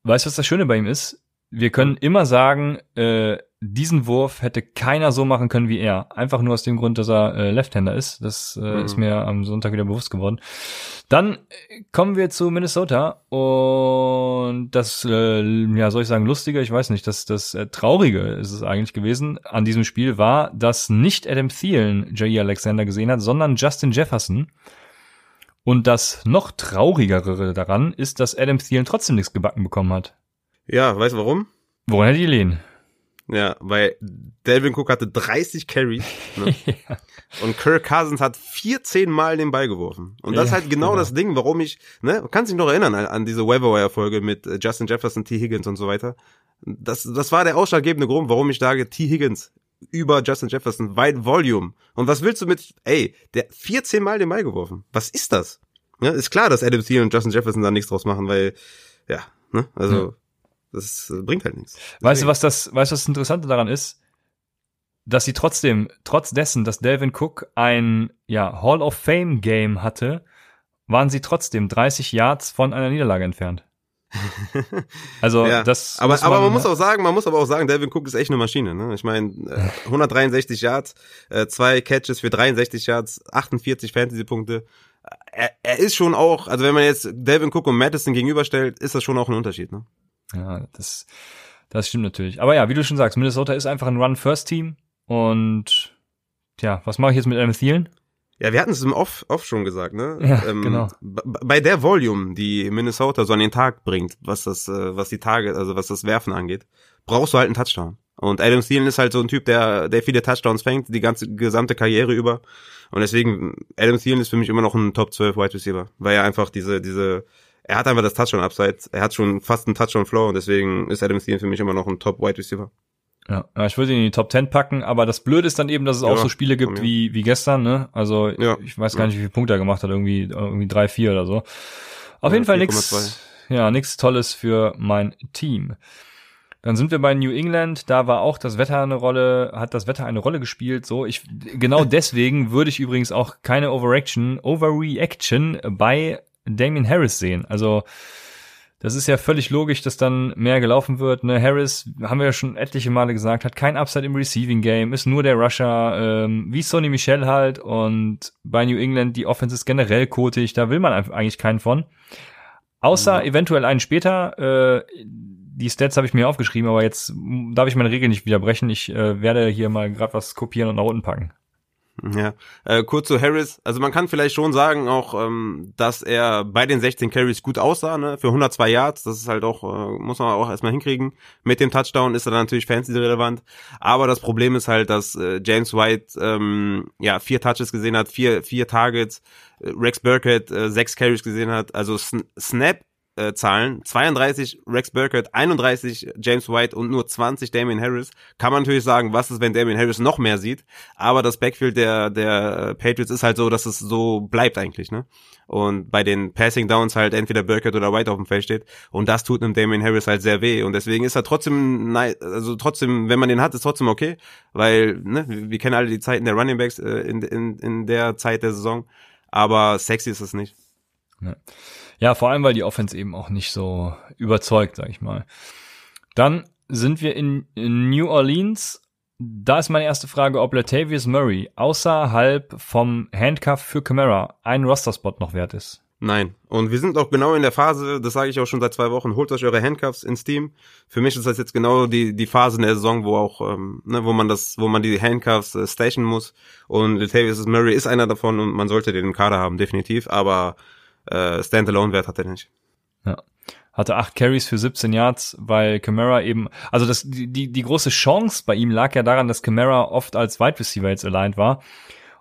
Weißt du, was das Schöne bei ihm ist? Wir können immer sagen, äh, diesen Wurf hätte keiner so machen können wie er. Einfach nur aus dem Grund, dass er äh, Left-Hander ist. Das äh, mhm. ist mir am Sonntag wieder bewusst geworden. Dann äh, kommen wir zu Minnesota und das, äh, ja, soll ich sagen, lustige, ich weiß nicht, das, das äh, Traurige ist es eigentlich gewesen an diesem Spiel war, dass nicht Adam Thielen Jair Alexander gesehen hat, sondern Justin Jefferson. Und das noch traurigere daran ist, dass Adam Thielen trotzdem nichts gebacken bekommen hat. Ja, weißt du warum? Woran hat die lehnen? Ja, weil Delvin Cook hatte 30 Carries ne? ja. und Kirk Cousins hat 14 Mal den Ball geworfen. Und das ja, ist halt genau, genau, das Ding, warum ich, ne, kannst dich noch erinnern an, an diese Weatherwire-Folge mit äh, Justin Jefferson, T. Higgins und so weiter. Das, das war der ausschlaggebende Grund, warum ich sage, T. Higgins über Justin Jefferson, weit Volume. Und was willst du mit, ey, der 14 Mal den Ball geworfen. Was ist das? Ja, ist klar, dass Adam Thielen und Justin Jefferson da nichts draus machen, weil, ja, ne, also, ja. Das bringt halt nichts. Deswegen. Weißt du, was das, weißt du, was das Interessante daran ist? Dass sie trotzdem, trotz dessen, dass Delvin Cook ein, ja, Hall of Fame Game hatte, waren sie trotzdem 30 Yards von einer Niederlage entfernt. Also ja. das. Aber, man, aber man muss auch sagen, man muss aber auch sagen, Delvin Cook ist echt eine Maschine. Ne? Ich meine, äh, 163 Yards, äh, zwei Catches für 63 Yards, 48 Fantasy-Punkte. Er, er ist schon auch, also wenn man jetzt Delvin Cook und Madison gegenüberstellt, ist das schon auch ein Unterschied. Ne? Ja, das, das stimmt natürlich. Aber ja, wie du schon sagst, Minnesota ist einfach ein Run-First-Team und tja, was mache ich jetzt mit Adam Thielen? Ja, wir hatten es im Off, Off schon gesagt, ne? Ja, ähm, genau. Bei der Volume, die Minnesota so an den Tag bringt, was das, äh, was die Tage, also was das Werfen angeht, brauchst du halt einen Touchdown. Und Adam Thielen ist halt so ein Typ, der, der viele Touchdowns fängt, die ganze gesamte Karriere über. Und deswegen, Adam Thielen ist für mich immer noch ein Top 12 Wide Receiver, weil er einfach diese, diese, er hat einfach das Touchdown-Upside, er hat schon fast einen Touchdown-Flow und deswegen ist Adam Thielen für mich immer noch ein Top Wide Receiver. Ja, ich würde ihn in die Top 10 packen, aber das Blöde ist dann eben, dass es ja, auch so Spiele gibt wie, wie gestern, ne? Also ja, ich weiß gar nicht, wie viele Punkte er gemacht hat, irgendwie, irgendwie drei, vier oder so. Auf jeden Fall nix, ja, nix Tolles für mein Team. Dann sind wir bei New England, da war auch das Wetter eine Rolle, hat das Wetter eine Rolle gespielt, so. Ich, genau deswegen würde ich übrigens auch keine Overreaction, Overreaction bei Damien Harris sehen. Also, das ist ja völlig logisch, dass dann mehr gelaufen wird. Ne? Harris, haben wir ja schon etliche Male gesagt, hat kein Upside im Receiving Game, ist nur der Rusher, ähm, wie Sonny Michel halt. Und bei New England, die Offense ist generell kotig, da will man eigentlich keinen von. Außer mhm. eventuell einen später. Äh, die Stats habe ich mir aufgeschrieben, aber jetzt darf ich meine Regel nicht widerbrechen. Ich äh, werde hier mal gerade was kopieren und nach unten packen. Ja, äh, kurz zu Harris. Also man kann vielleicht schon sagen auch, ähm, dass er bei den 16 Carries gut aussah, ne? Für 102 Yards. Das ist halt auch, äh, muss man auch erstmal hinkriegen. Mit dem Touchdown ist er dann natürlich fancy relevant. Aber das Problem ist halt, dass äh, James White ähm, ja vier Touches gesehen hat, vier vier Targets. Rex Burkhead äh, sechs Carries gesehen hat. Also Snap äh, Zahlen, 32 Rex Burkett, 31 James White und nur 20 Damian Harris, kann man natürlich sagen, was ist, wenn Damian Harris noch mehr sieht, aber das Backfield der, der Patriots ist halt so, dass es so bleibt eigentlich, ne? Und bei den Passing Downs halt entweder Burkett oder White auf dem Feld steht. Und das tut einem Damian Harris halt sehr weh. Und deswegen ist er trotzdem, also trotzdem, wenn man den hat, ist trotzdem okay, weil, ne, wir kennen alle die Zeiten der Running Backs äh, in, in, in der Zeit der Saison, aber sexy ist es nicht. Ja. Ja, vor allem, weil die Offense eben auch nicht so überzeugt, sag ich mal. Dann sind wir in, in New Orleans. Da ist meine erste Frage, ob Latavius Murray außerhalb vom Handcuff für Camara einen Roster-Spot noch wert ist. Nein. Und wir sind auch genau in der Phase, das sage ich auch schon seit zwei Wochen, holt euch eure Handcuffs ins Team. Für mich ist das jetzt genau die, die Phase in der Saison, wo auch, ähm, ne, wo man das, wo man die Handcuffs äh, station muss. Und Latavius Murray ist einer davon und man sollte den im Kader haben, definitiv. Aber äh, Standalone-Wert hat er nicht. Ja. Hatte acht Carries für 17 Yards, weil Camara eben, also das, die, die, große Chance bei ihm lag ja daran, dass Camara oft als Wide Receiver jetzt aligned war.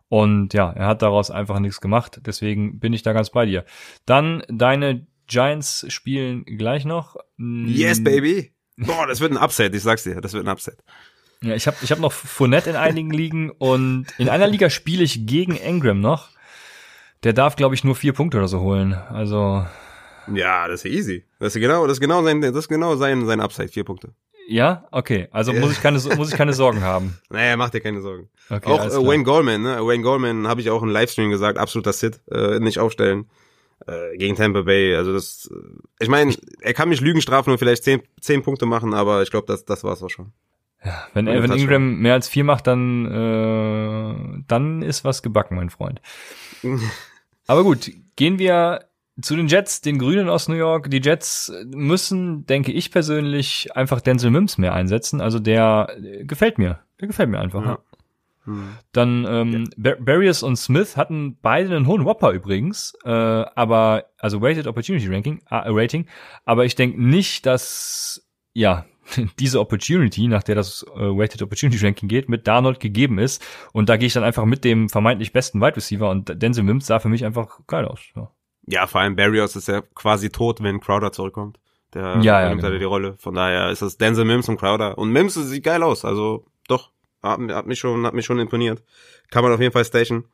Und ja, er hat daraus einfach nichts gemacht. Deswegen bin ich da ganz bei dir. Dann deine Giants spielen gleich noch. Yes, baby. Boah, das wird ein Upset, ich sag's dir, das wird ein Upset. Ja, ich habe ich hab noch Fournette in einigen Ligen und in einer Liga spiele ich gegen Engram noch. Der darf, glaube ich, nur vier Punkte oder so holen. Also. Ja, das ist easy. Das ist genau, das ist genau sein, das ist genau sein, sein Upside, vier Punkte. Ja, okay. Also muss ich keine muss ich keine Sorgen haben. Naja, mach dir keine Sorgen. Okay, auch äh, Wayne Goldman, ne? Wayne Goldman habe ich auch im Livestream gesagt, absoluter Sit, äh, nicht aufstellen äh, gegen Tampa Bay. Also das, ich meine, er kann mich Lügen strafen und vielleicht zehn, zehn Punkte machen, aber ich glaube, das das war's auch schon. Ja, wenn Evan Ingram mehr als vier macht, dann äh, dann ist was gebacken, mein Freund. aber gut, gehen wir zu den Jets, den Grünen aus New York. Die Jets müssen, denke ich persönlich, einfach Denzel Mims mehr einsetzen. Also der äh, gefällt mir. Der gefällt mir einfach. Ja. Hm. Dann ähm, ja. Barrios und Smith hatten beide einen hohen Whopper übrigens, äh, aber also Weighted Opportunity Ranking, äh, Rating. Aber ich denke nicht, dass ja diese Opportunity, nach der das äh, Weighted Opportunity Ranking geht, mit Darnold gegeben ist. Und da gehe ich dann einfach mit dem vermeintlich besten Wide Receiver und Denzel Mims sah für mich einfach geil aus. Ja. Ja, vor allem Barrios ist ja quasi tot, wenn Crowder zurückkommt. Der ja, ja, nimmt genau. die Rolle. Von daher ist das Denzel Mims und Crowder. Und Mims sieht geil aus. Also doch, hat, hat mich schon, hat mich schon imponiert. Kann man auf jeden Fall station.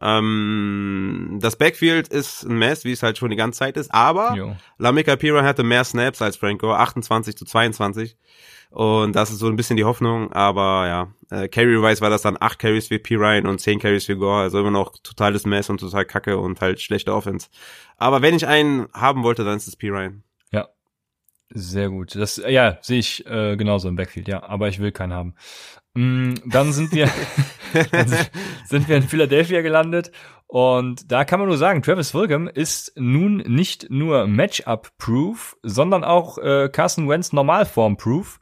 Ähm, das Backfield ist ein Mess, wie es halt schon die ganze Zeit ist, aber Lamika Pira hatte mehr Snaps als Franco, 28 zu 22. Und das ist so ein bisschen die Hoffnung, aber ja, äh, Carry-wise war das dann acht Carries für P. Ryan und zehn Carries für Gore, also immer noch totales Mess und total kacke und halt schlechte Offense. Aber wenn ich einen haben wollte, dann ist es P. Ryan. Ja, sehr gut. Das, ja, sehe ich äh, genauso im Backfield, ja, aber ich will keinen haben. Mm, dann sind wir, dann sind wir in Philadelphia gelandet und da kann man nur sagen, Travis Fulgham ist nun nicht nur Matchup-proof, sondern auch äh, Carson Wentz Normalform-proof.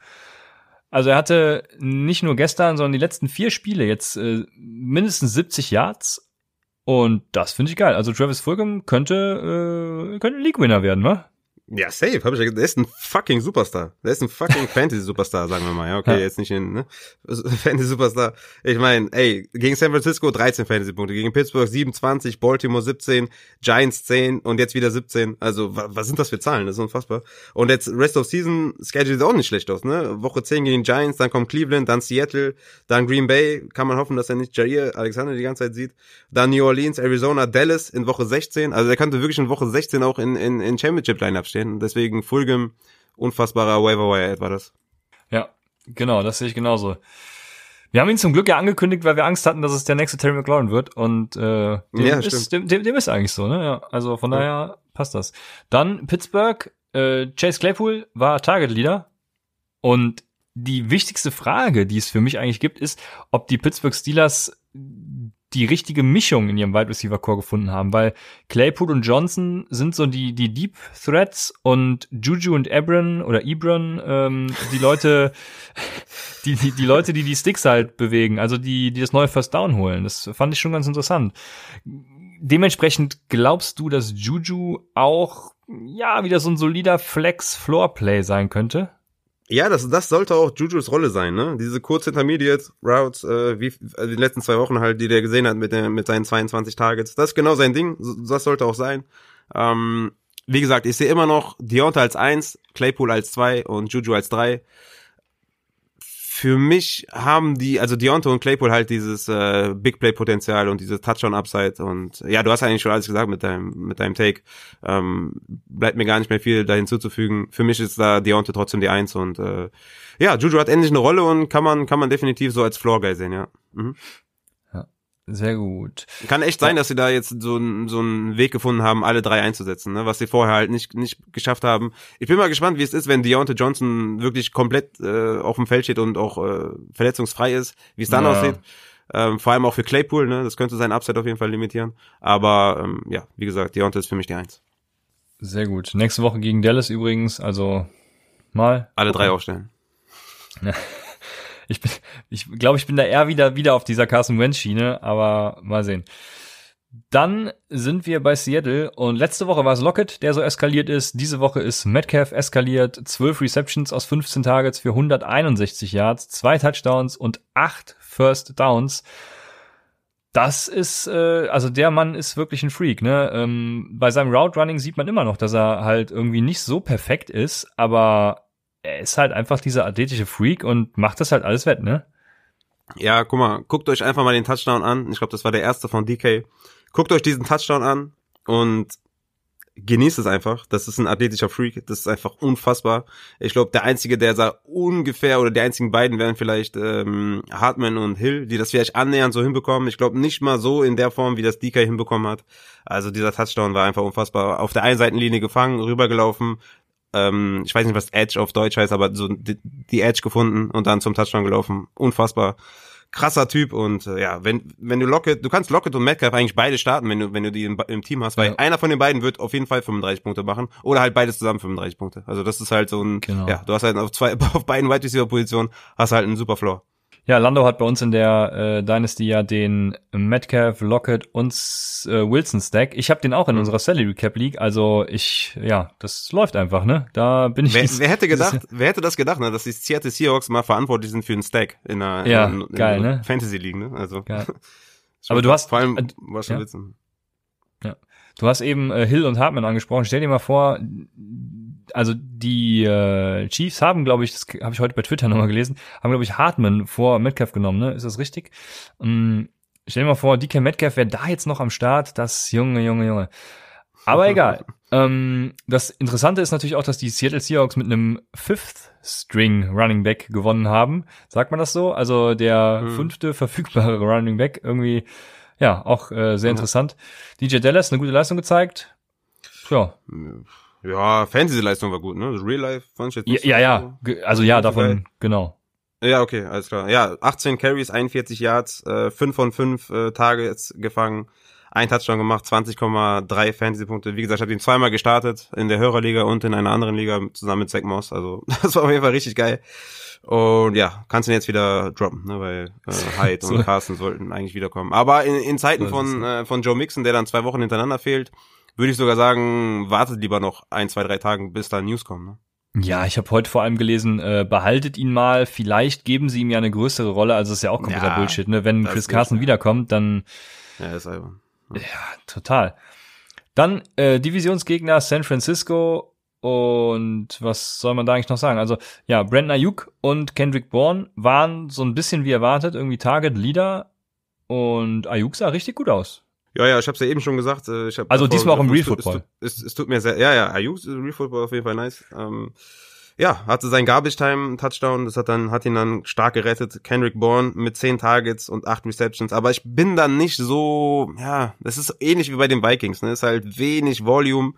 Also er hatte nicht nur gestern, sondern die letzten vier Spiele jetzt äh, mindestens 70 Yards. Und das finde ich geil. Also Travis Fulgham könnte, äh, könnte League-Winner werden, ne? Ja, safe, hab ich ja gesagt. Der ist ein fucking Superstar. Der ist ein fucking Fantasy-Superstar, sagen wir mal. Ja, okay, ja. jetzt nicht in, ne? Fantasy-Superstar. Ich meine, ey, gegen San Francisco 13 Fantasy-Punkte, gegen Pittsburgh 27, Baltimore 17, Giants 10 und jetzt wieder 17. Also, was sind das für Zahlen? Das ist unfassbar. Und jetzt Rest of Season Schedule ist auch nicht schlecht aus, ne? Woche 10 gegen Giants, dann kommt Cleveland, dann Seattle, dann Green Bay. Kann man hoffen, dass er nicht Jair Alexander die ganze Zeit sieht. Dann New Orleans, Arizona, Dallas in Woche 16. Also, er könnte wirklich in Woche 16 auch in, in, in Championship-Lineup stehen. Deswegen Fulgham, unfassbarer Waiver Wire war das. Ja, genau, das sehe ich genauso. Wir haben ihn zum Glück ja angekündigt, weil wir Angst hatten, dass es der nächste Terry McLaurin wird. Und äh, dem, ja, ist, dem, dem, dem ist eigentlich so, ne? Ja, also von ja. daher passt das. Dann Pittsburgh, äh, Chase Claypool war Target Leader. Und die wichtigste Frage, die es für mich eigentlich gibt, ist, ob die Pittsburgh Steelers die richtige Mischung in ihrem Wide Receiver Core gefunden haben, weil Claypool und Johnson sind so die die Deep Threats und Juju und Ebron oder Ebron ähm, die Leute die, die die Leute, die die Sticks halt bewegen, also die die das neue First Down holen. Das fand ich schon ganz interessant. Dementsprechend glaubst du, dass Juju auch ja wieder so ein solider Flex Floor Play sein könnte? Ja, das, das sollte auch Jujus Rolle sein, ne? Diese kurz Intermediate Routes, äh, wie also die letzten zwei Wochen halt, die der gesehen hat mit, der, mit seinen 22 Targets. Das ist genau sein Ding. Das sollte auch sein. Ähm, wie gesagt, ich sehe immer noch Deonta als eins, Claypool als zwei und Juju als drei für mich haben die, also Deontay und Claypool halt dieses äh, Big Play Potenzial und dieses Touchdown Upside und ja, du hast eigentlich schon alles gesagt mit deinem mit deinem Take. Ähm, bleibt mir gar nicht mehr viel da hinzuzufügen. Für mich ist da Deontay trotzdem die Eins und äh, ja, Juju hat endlich eine Rolle und kann man kann man definitiv so als Floor Guy sehen, ja. Mhm. Sehr gut. Kann echt sein, dass sie da jetzt so, so einen Weg gefunden haben, alle drei einzusetzen, ne? was sie vorher halt nicht, nicht geschafft haben. Ich bin mal gespannt, wie es ist, wenn Deontay Johnson wirklich komplett äh, auf dem Feld steht und auch äh, verletzungsfrei ist, wie es dann ja. aussieht. Ähm, vor allem auch für Claypool, ne? Das könnte sein Upside auf jeden Fall limitieren. Aber ähm, ja, wie gesagt, Deontay ist für mich die Eins. Sehr gut. Nächste Woche gegen Dallas übrigens, also mal. Alle drei aufstellen. Ich bin, ich glaube, ich bin da eher wieder, wieder auf dieser Carson Wentz Schiene, aber mal sehen. Dann sind wir bei Seattle und letzte Woche war es Lockett, der so eskaliert ist. Diese Woche ist Metcalf eskaliert. 12 Receptions aus 15 Targets für 161 Yards, zwei Touchdowns und acht First Downs. Das ist, äh, also der Mann ist wirklich ein Freak, ne? Ähm, bei seinem Route Running sieht man immer noch, dass er halt irgendwie nicht so perfekt ist, aber er ist halt einfach dieser athletische Freak und macht das halt alles wett, ne? Ja, guck mal, guckt euch einfach mal den Touchdown an. Ich glaube, das war der erste von DK. Guckt euch diesen Touchdown an und genießt es einfach. Das ist ein athletischer Freak. Das ist einfach unfassbar. Ich glaube, der einzige, der sah ungefähr oder die einzigen beiden wären vielleicht ähm, Hartman und Hill, die das vielleicht annähernd so hinbekommen. Ich glaube nicht mal so in der Form, wie das DK hinbekommen hat. Also dieser Touchdown war einfach unfassbar. Auf der einen Seitenlinie gefangen, rübergelaufen, ähm, ich weiß nicht, was Edge auf Deutsch heißt, aber so die, die Edge gefunden und dann zum Touchdown gelaufen. Unfassbar krasser Typ und äh, ja, wenn wenn du Lockett, du kannst Lockett und Metcalf eigentlich beide starten, wenn du wenn du die im, im Team hast, weil ja. einer von den beiden wird auf jeden Fall 35 Punkte machen oder halt beides zusammen 35 Punkte. Also das ist halt so ein genau. ja, du hast halt auf zwei auf beiden Wide Receiver Positionen hast halt einen super Floor. Ja, Lando hat bei uns in der äh, Dynasty ja den Metcalf, Lockett und äh, Wilson Stack. Ich habe den auch in mhm. unserer Salary Cap League. Also ich, ja, das läuft einfach, ne? Da bin ich. Wer, wer hätte gedacht, wer hätte das gedacht, ne, dass die Seattle Seahawks mal verantwortlich sind für einen Stack in einer, ja, in, in, geil, ne? Fantasy League, ne? Also. Geil. Aber du hast vor allem äh, was schon ja. Ja. Du hast eben äh, Hill und Hartman angesprochen. Stell dir mal vor, also die äh, Chiefs haben, glaube ich, das habe ich heute bei Twitter nochmal gelesen, haben, glaube ich, Hartman vor Metcalf genommen, ne? Ist das richtig? Ähm, stell dir mal vor, DK Metcalf wäre da jetzt noch am Start, das Junge, Junge, Junge. Aber egal. ähm, das Interessante ist natürlich auch, dass die Seattle Seahawks mit einem Fifth String Running Back gewonnen haben. Sagt man das so? Also der hm. fünfte verfügbare Running Back irgendwie, ja, auch äh, sehr interessant. Ja. DJ Dallas eine gute Leistung gezeigt. Ja. Ja, Fantasy-Leistung war gut, ne? Das Real Life fand ich jetzt nicht Ja, ja, so. ja. also ja, davon, genau. Ja, okay, alles klar. Ja, 18 Carries, 41 Yards, äh, 5 von 5 äh, Targets gefangen, ein Touchdown gemacht, 20,3 Fantasy-Punkte. Wie gesagt, ich habe ihn zweimal gestartet, in der Hörerliga und in einer anderen Liga zusammen mit Zach Moss. Also das war auf jeden Fall richtig geil. Und ja, kannst ihn jetzt wieder droppen, ne, weil äh, Hyde so. und Carsten sollten eigentlich wiederkommen. Aber in, in Zeiten von, äh, von Joe Mixon, der dann zwei Wochen hintereinander fehlt, würde ich sogar sagen, wartet lieber noch ein, zwei, drei Tagen, bis da News kommen. Ne? Ja, ich habe heute vor allem gelesen, äh, behaltet ihn mal, vielleicht geben sie ihm ja eine größere Rolle, also ist ja auch kompletter ja, Bullshit, ne? Wenn Chris Carson wiederkommt, dann Ja, ist albern. Ja. ja, total. Dann äh, Divisionsgegner San Francisco und was soll man da eigentlich noch sagen? Also, ja, Brandon Ayuk und Kendrick Bourne waren so ein bisschen wie erwartet, irgendwie Target Leader und Ayuk sah richtig gut aus. Ja, ja, ich habe ja eben schon gesagt. Äh, ich hab also diesmal auch im Real Football. Es, es, es, tut mir sehr, ja, ja, Ayuk Real Football auf jeden Fall nice. Ähm, ja, hatte sein Garbage Time Touchdown, das hat dann hat ihn dann stark gerettet. Kendrick Bourne mit zehn Targets und acht Receptions, aber ich bin dann nicht so, ja, das ist ähnlich wie bei den Vikings, ne? Ist halt wenig Volume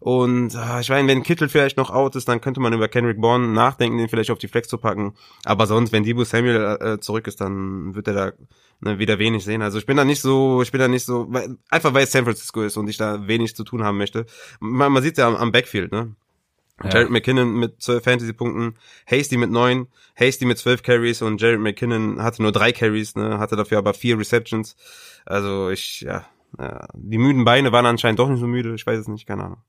und äh, ich meine, wenn Kittel vielleicht noch out ist, dann könnte man über Kendrick Bourne nachdenken, den vielleicht auf die Flex zu packen. Aber sonst, wenn Debo Samuel äh, zurück ist, dann wird er da ne, wieder wenig sehen. Also ich bin da nicht so, ich bin da nicht so, weil, einfach weil es San Francisco ist und ich da wenig zu tun haben möchte. Man, man sieht ja am, am Backfield, ne? Ja. Jared McKinnon mit 12 Fantasy-Punkten, Hasty mit 9, Hasty mit 12 Carries und Jared McKinnon hatte nur drei Carries, ne, hatte dafür aber vier Receptions. Also ich, ja, ja, die müden Beine waren anscheinend doch nicht so müde, ich weiß es nicht, keine Ahnung.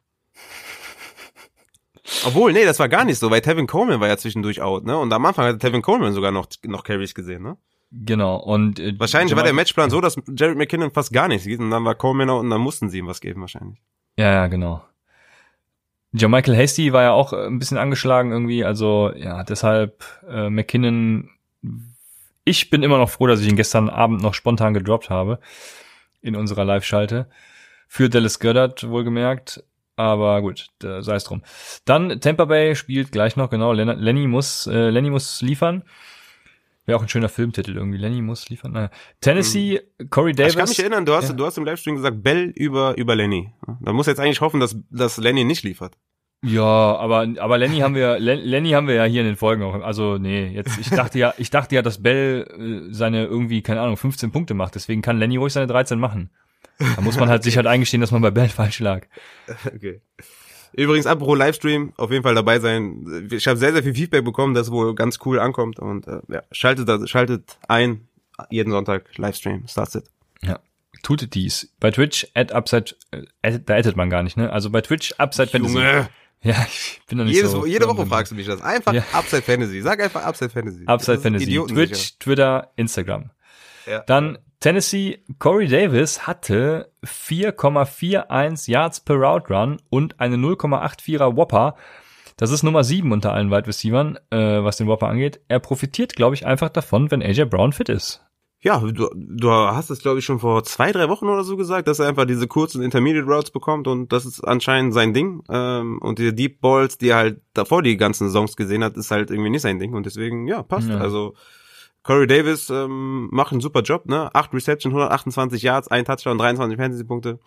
Obwohl, nee, das war gar nicht so, weil Tevin Coleman war ja zwischendurch out, ne? Und am Anfang hat Tevin Coleman sogar noch, noch Carries gesehen, ne? Genau, und äh, wahrscheinlich war der Matchplan so, dass Jared McKinnon fast gar nichts sieht und dann war Coleman out und dann mussten sie ihm was geben wahrscheinlich. Ja, ja, genau. Michael Hasty war ja auch äh, ein bisschen angeschlagen irgendwie, also ja, deshalb äh, McKinnon ich bin immer noch froh, dass ich ihn gestern Abend noch spontan gedroppt habe in unserer Live-Schalte. Für Dallas Goddard wohlgemerkt. Aber gut, sei es drum. Dann Tampa Bay spielt gleich noch, genau. Lenny muss, äh, Lenny muss liefern. Wäre auch ein schöner Filmtitel irgendwie. Lenny muss liefern. Naja. Tennessee, mhm. Corey Davis. Ich kann mich erinnern, du hast, ja. du hast im Livestream gesagt, Bell über, über Lenny. Da muss jetzt eigentlich hoffen, dass, dass Lenny nicht liefert. Ja, aber aber Lenny haben wir Lenny haben wir ja hier in den Folgen auch. Also nee, jetzt ich dachte ja, ich dachte ja, dass Bell äh, seine irgendwie keine Ahnung 15 Punkte macht. Deswegen kann Lenny ruhig seine 13 machen. Da muss man halt sich halt eingestehen, dass man bei Bell falsch lag. Okay. Übrigens, apropos Livestream, auf jeden Fall dabei sein. Ich habe sehr, sehr viel Feedback bekommen, das wohl ganz cool ankommt. Und äh, ja, schaltet, schaltet ein, jeden Sonntag Livestream, starts it. Ja, tut dies. Bei Twitch, at Upside, äh, da addet man gar nicht, ne? Also bei Twitch, Upside Fantasy. Junge. Ja, ich bin da nicht Jedes, so. Jede Woche fragst du mich das. Einfach ja. Upside Fantasy. Sag einfach Upside Fantasy. Upside Fantasy. Twitch, Twitter, Instagram. Ja. Dann Tennessee, Corey Davis hatte 4,41 Yards per Route Run und eine 0,84er Whopper. Das ist Nummer 7 unter allen Wide Receivers, äh, was den Whopper angeht. Er profitiert, glaube ich, einfach davon, wenn AJ Brown fit ist. Ja, du, du hast es, glaube ich, schon vor zwei, drei Wochen oder so gesagt, dass er einfach diese kurzen Intermediate Routes bekommt und das ist anscheinend sein Ding. Ähm, und die Deep Balls, die er halt davor die ganzen Saisons gesehen hat, ist halt irgendwie nicht sein Ding und deswegen, ja, passt. Ja. Also Corey Davis ähm, macht einen super Job, ne? Acht Reception, 128 Yards, ein Touchdown, 23 Fantasy-Punkte.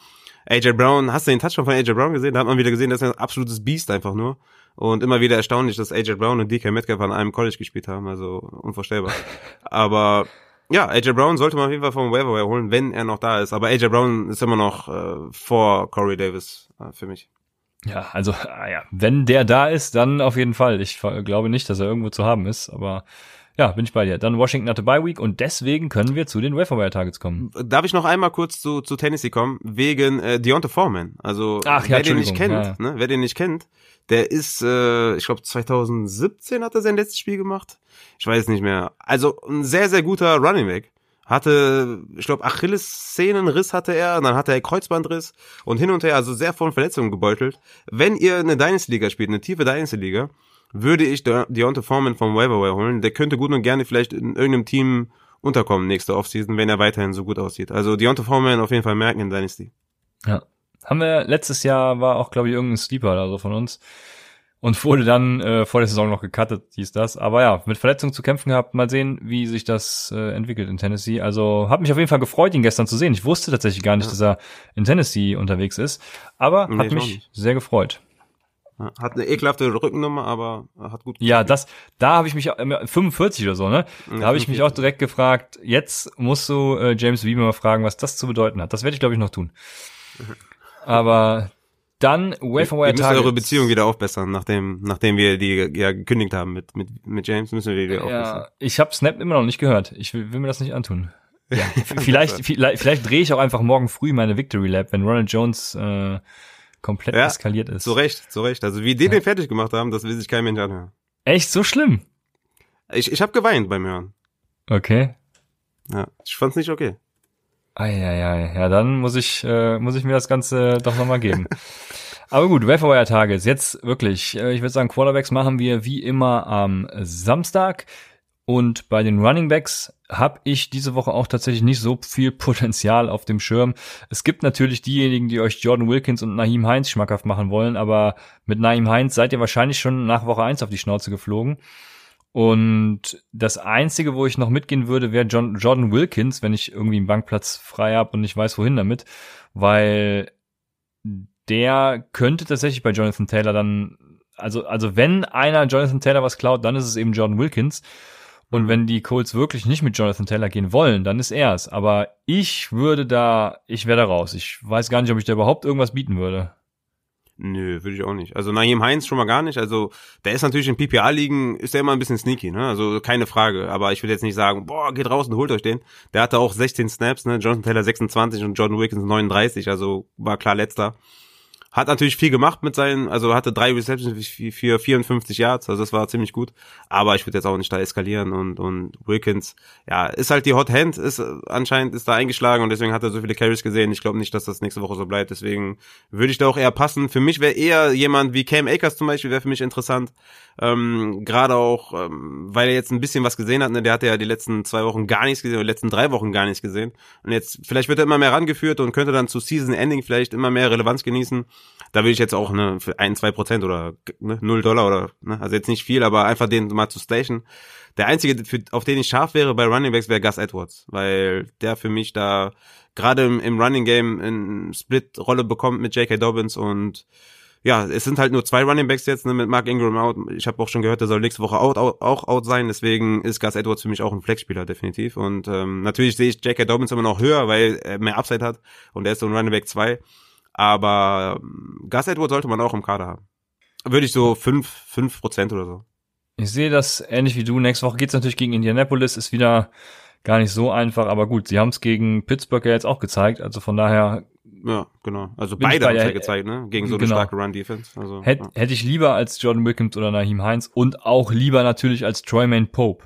AJ Brown, hast du den Touchdown von AJ Brown gesehen? Da hat man wieder gesehen, dass er ein absolutes Biest einfach nur. Und immer wieder erstaunlich, dass AJ Brown und DK Metcalf an einem College gespielt haben, also unvorstellbar. Aber ja, AJ Brown sollte man auf jeden Fall vom Waiver holen, wenn er noch da ist. Aber AJ Brown ist immer noch äh, vor Corey Davis äh, für mich. Ja, also ah ja, wenn der da ist, dann auf jeden Fall. Ich glaube nicht, dass er irgendwo zu haben ist, aber ja, bin ich bei dir. Dann Washington hatte Bye Week und deswegen können wir zu den Waiver Targets kommen. Darf ich noch einmal kurz zu, zu Tennessee kommen? Wegen äh, Deontay Foreman. Also Ach, ja, wer den nicht kennt, ja. ne, wer den nicht kennt, der ist, äh, ich glaube 2017 hat er sein letztes Spiel gemacht. Ich weiß nicht mehr. Also ein sehr, sehr guter Running Back hatte, ich glaube, Achillessehnenriss hatte er, dann hatte er Kreuzbandriss und hin und her, also sehr von Verletzungen gebeutelt. Wenn ihr eine Dynasty-Liga spielt, eine tiefe Dynasty-Liga, würde ich Deontay Foreman vom Waiver holen. Der könnte gut und gerne vielleicht in irgendeinem Team unterkommen nächste Offseason, wenn er weiterhin so gut aussieht. Also Deontay Foreman auf jeden Fall merken in Dynasty. Ja. Haben wir letztes Jahr war auch glaube ich irgendein Sleeper oder so von uns und wurde dann äh, vor der Saison noch gecuttet, hieß das. Aber ja, mit Verletzungen zu kämpfen gehabt. Mal sehen, wie sich das äh, entwickelt in Tennessee. Also hat mich auf jeden Fall gefreut, ihn gestern zu sehen. Ich wusste tatsächlich gar nicht, ja. dass er in Tennessee unterwegs ist, aber nee, hat mich sehr gefreut. Hat eine ekelhafte Rückennummer, aber hat gut. Ja, das, da habe ich mich 45 oder so, ne? Da ja, habe ich mich auch direkt gefragt. Jetzt musst du äh, James Weaver mal fragen, was das zu bedeuten hat. Das werde ich glaube ich noch tun. Aber dann Waferwire Targets. eure Beziehung wieder aufbessern, nachdem nachdem wir die ja gekündigt haben mit mit mit James müssen wir die wieder aufbessern. Ja, ich habe Snap immer noch nicht gehört. Ich will, will mir das nicht antun. Ja, vielleicht vielleicht, vielleicht drehe ich auch einfach morgen früh meine Victory Lab, wenn Ronald Jones äh, komplett ja, eskaliert ist. Zu Recht, zu Recht. Also wie die ja. den fertig gemacht haben, das will sich kein Mensch anhören. Echt so schlimm? Ich, ich habe geweint beim Hören. Okay. Ja, ich fand's nicht okay. Eieiei, ja, dann muss ich, äh, muss ich mir das Ganze doch nochmal geben. Aber gut, Wire Targets. Jetzt wirklich, äh, ich würde sagen, Quarterbacks machen wir wie immer am Samstag. Und bei den Running Backs habe ich diese Woche auch tatsächlich nicht so viel Potenzial auf dem Schirm. Es gibt natürlich diejenigen, die euch Jordan Wilkins und Naheem Heinz schmackhaft machen wollen, aber mit Naheem Heinz seid ihr wahrscheinlich schon nach Woche eins auf die Schnauze geflogen. Und das Einzige, wo ich noch mitgehen würde, wäre Jordan Wilkins, wenn ich irgendwie einen Bankplatz frei habe und nicht weiß, wohin damit, weil der könnte tatsächlich bei Jonathan Taylor dann, also, also wenn einer Jonathan Taylor was klaut, dann ist es eben Jordan Wilkins. Und mhm. wenn die Colts wirklich nicht mit Jonathan Taylor gehen wollen, dann ist er es. Aber ich würde da, ich wäre da raus. Ich weiß gar nicht, ob ich da überhaupt irgendwas bieten würde. Nö, würde ich auch nicht. Also Naheem Heinz schon mal gar nicht. Also der ist natürlich in PPA-Ligen, ist der immer ein bisschen sneaky, ne? Also keine Frage. Aber ich will jetzt nicht sagen, boah, geht raus und holt euch den. Der hatte auch 16 Snaps, ne? Jonathan Taylor 26 und Jordan Wilkins 39, also war klar letzter. Hat natürlich viel gemacht mit seinen, also hatte drei Receptions für 54 Yards, also das war ziemlich gut. Aber ich würde jetzt auch nicht da eskalieren und, und Wilkins, ja, ist halt die Hot Hand, ist anscheinend ist da eingeschlagen und deswegen hat er so viele Carries gesehen. Ich glaube nicht, dass das nächste Woche so bleibt, deswegen würde ich da auch eher passen. Für mich wäre eher jemand wie Cam Akers zum Beispiel, wäre für mich interessant. Ähm, Gerade auch, ähm, weil er jetzt ein bisschen was gesehen hat, ne? der hatte ja die letzten zwei Wochen gar nichts gesehen, oder die letzten drei Wochen gar nichts gesehen. Und jetzt, vielleicht wird er immer mehr rangeführt und könnte dann zu Season Ending vielleicht immer mehr Relevanz genießen da will ich jetzt auch ne, für ein, zwei Prozent oder ne, null Dollar oder, ne, also jetzt nicht viel, aber einfach den mal zu station. Der einzige, für, auf den ich scharf wäre bei Running Backs, wäre Gus Edwards, weil der für mich da gerade im, im Running Game in Split-Rolle bekommt mit J.K. Dobbins und ja, es sind halt nur zwei Running Backs jetzt ne, mit Mark Ingram out. Ich habe auch schon gehört, der soll nächste Woche out, out, auch out sein. Deswegen ist Gus Edwards für mich auch ein Flexspieler definitiv. Und ähm, natürlich sehe ich J.K. Dobbins immer noch höher, weil er mehr Upside hat und er ist so ein Running Back 2. Aber ähm, Gus Edwards sollte man auch im Kader haben. Würde ich so fünf fünf Prozent oder so. Ich sehe das ähnlich wie du. Nächste Woche geht's natürlich gegen Indianapolis, ist wieder gar nicht so einfach, aber gut, sie haben es gegen Pittsburgh ja jetzt auch gezeigt, also von daher. Ja, genau. Also beide haben es ja gezeigt, ne? Gegen so eine genau. starke Run-Defense. Also, Hätt, ja. Hätte ich lieber als Jordan Wilkins oder Naheem Heinz und auch lieber natürlich als Troyman Pope.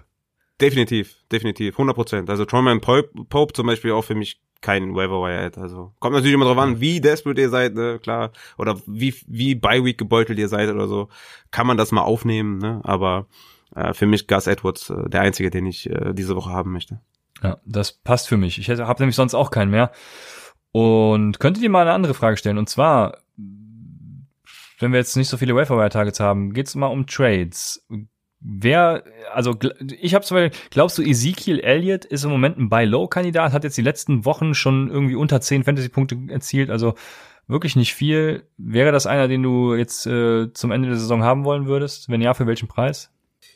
Definitiv, definitiv, 100 Prozent. Also Troyman Pope, Pope zum Beispiel auch für mich kein Waiver Wire Ad. Also kommt natürlich immer drauf an, wie desperate ihr seid, ne, klar, oder wie wie by Week gebeutelt ihr seid oder so, kann man das mal aufnehmen, ne? Aber äh, für mich Gus Edwards äh, der einzige, den ich äh, diese Woche haben möchte. Ja, das passt für mich. Ich habe nämlich sonst auch keinen mehr. Und könntet ihr mal eine andere Frage stellen? Und zwar, wenn wir jetzt nicht so viele Waiver Wire Targets haben, geht's mal um Trades. Wer, also ich habe zum Beispiel, glaubst du, Ezekiel Elliott ist im Moment ein Buy-Low-Kandidat, hat jetzt die letzten Wochen schon irgendwie unter 10 Fantasy-Punkte erzielt, also wirklich nicht viel. Wäre das einer, den du jetzt äh, zum Ende der Saison haben wollen würdest? Wenn ja, für welchen Preis?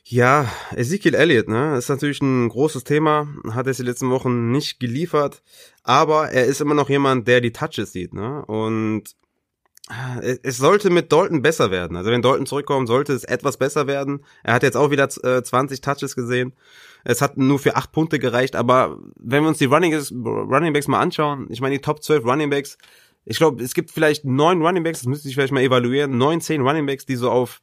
Ja, Ezekiel Elliott, ne, ist natürlich ein großes Thema, hat es die letzten Wochen nicht geliefert, aber er ist immer noch jemand, der die Touches sieht, ne, und es sollte mit Dalton besser werden. Also wenn Dalton zurückkommt, sollte es etwas besser werden. Er hat jetzt auch wieder 20 äh, Touches gesehen. Es hat nur für 8 Punkte gereicht, aber wenn wir uns die Running, Running mal anschauen, ich meine die Top 12 Running Backs, ich glaube, es gibt vielleicht neun Running Backs, das müsste ich vielleicht mal evaluieren, neun, zehn Running Backs, die so auf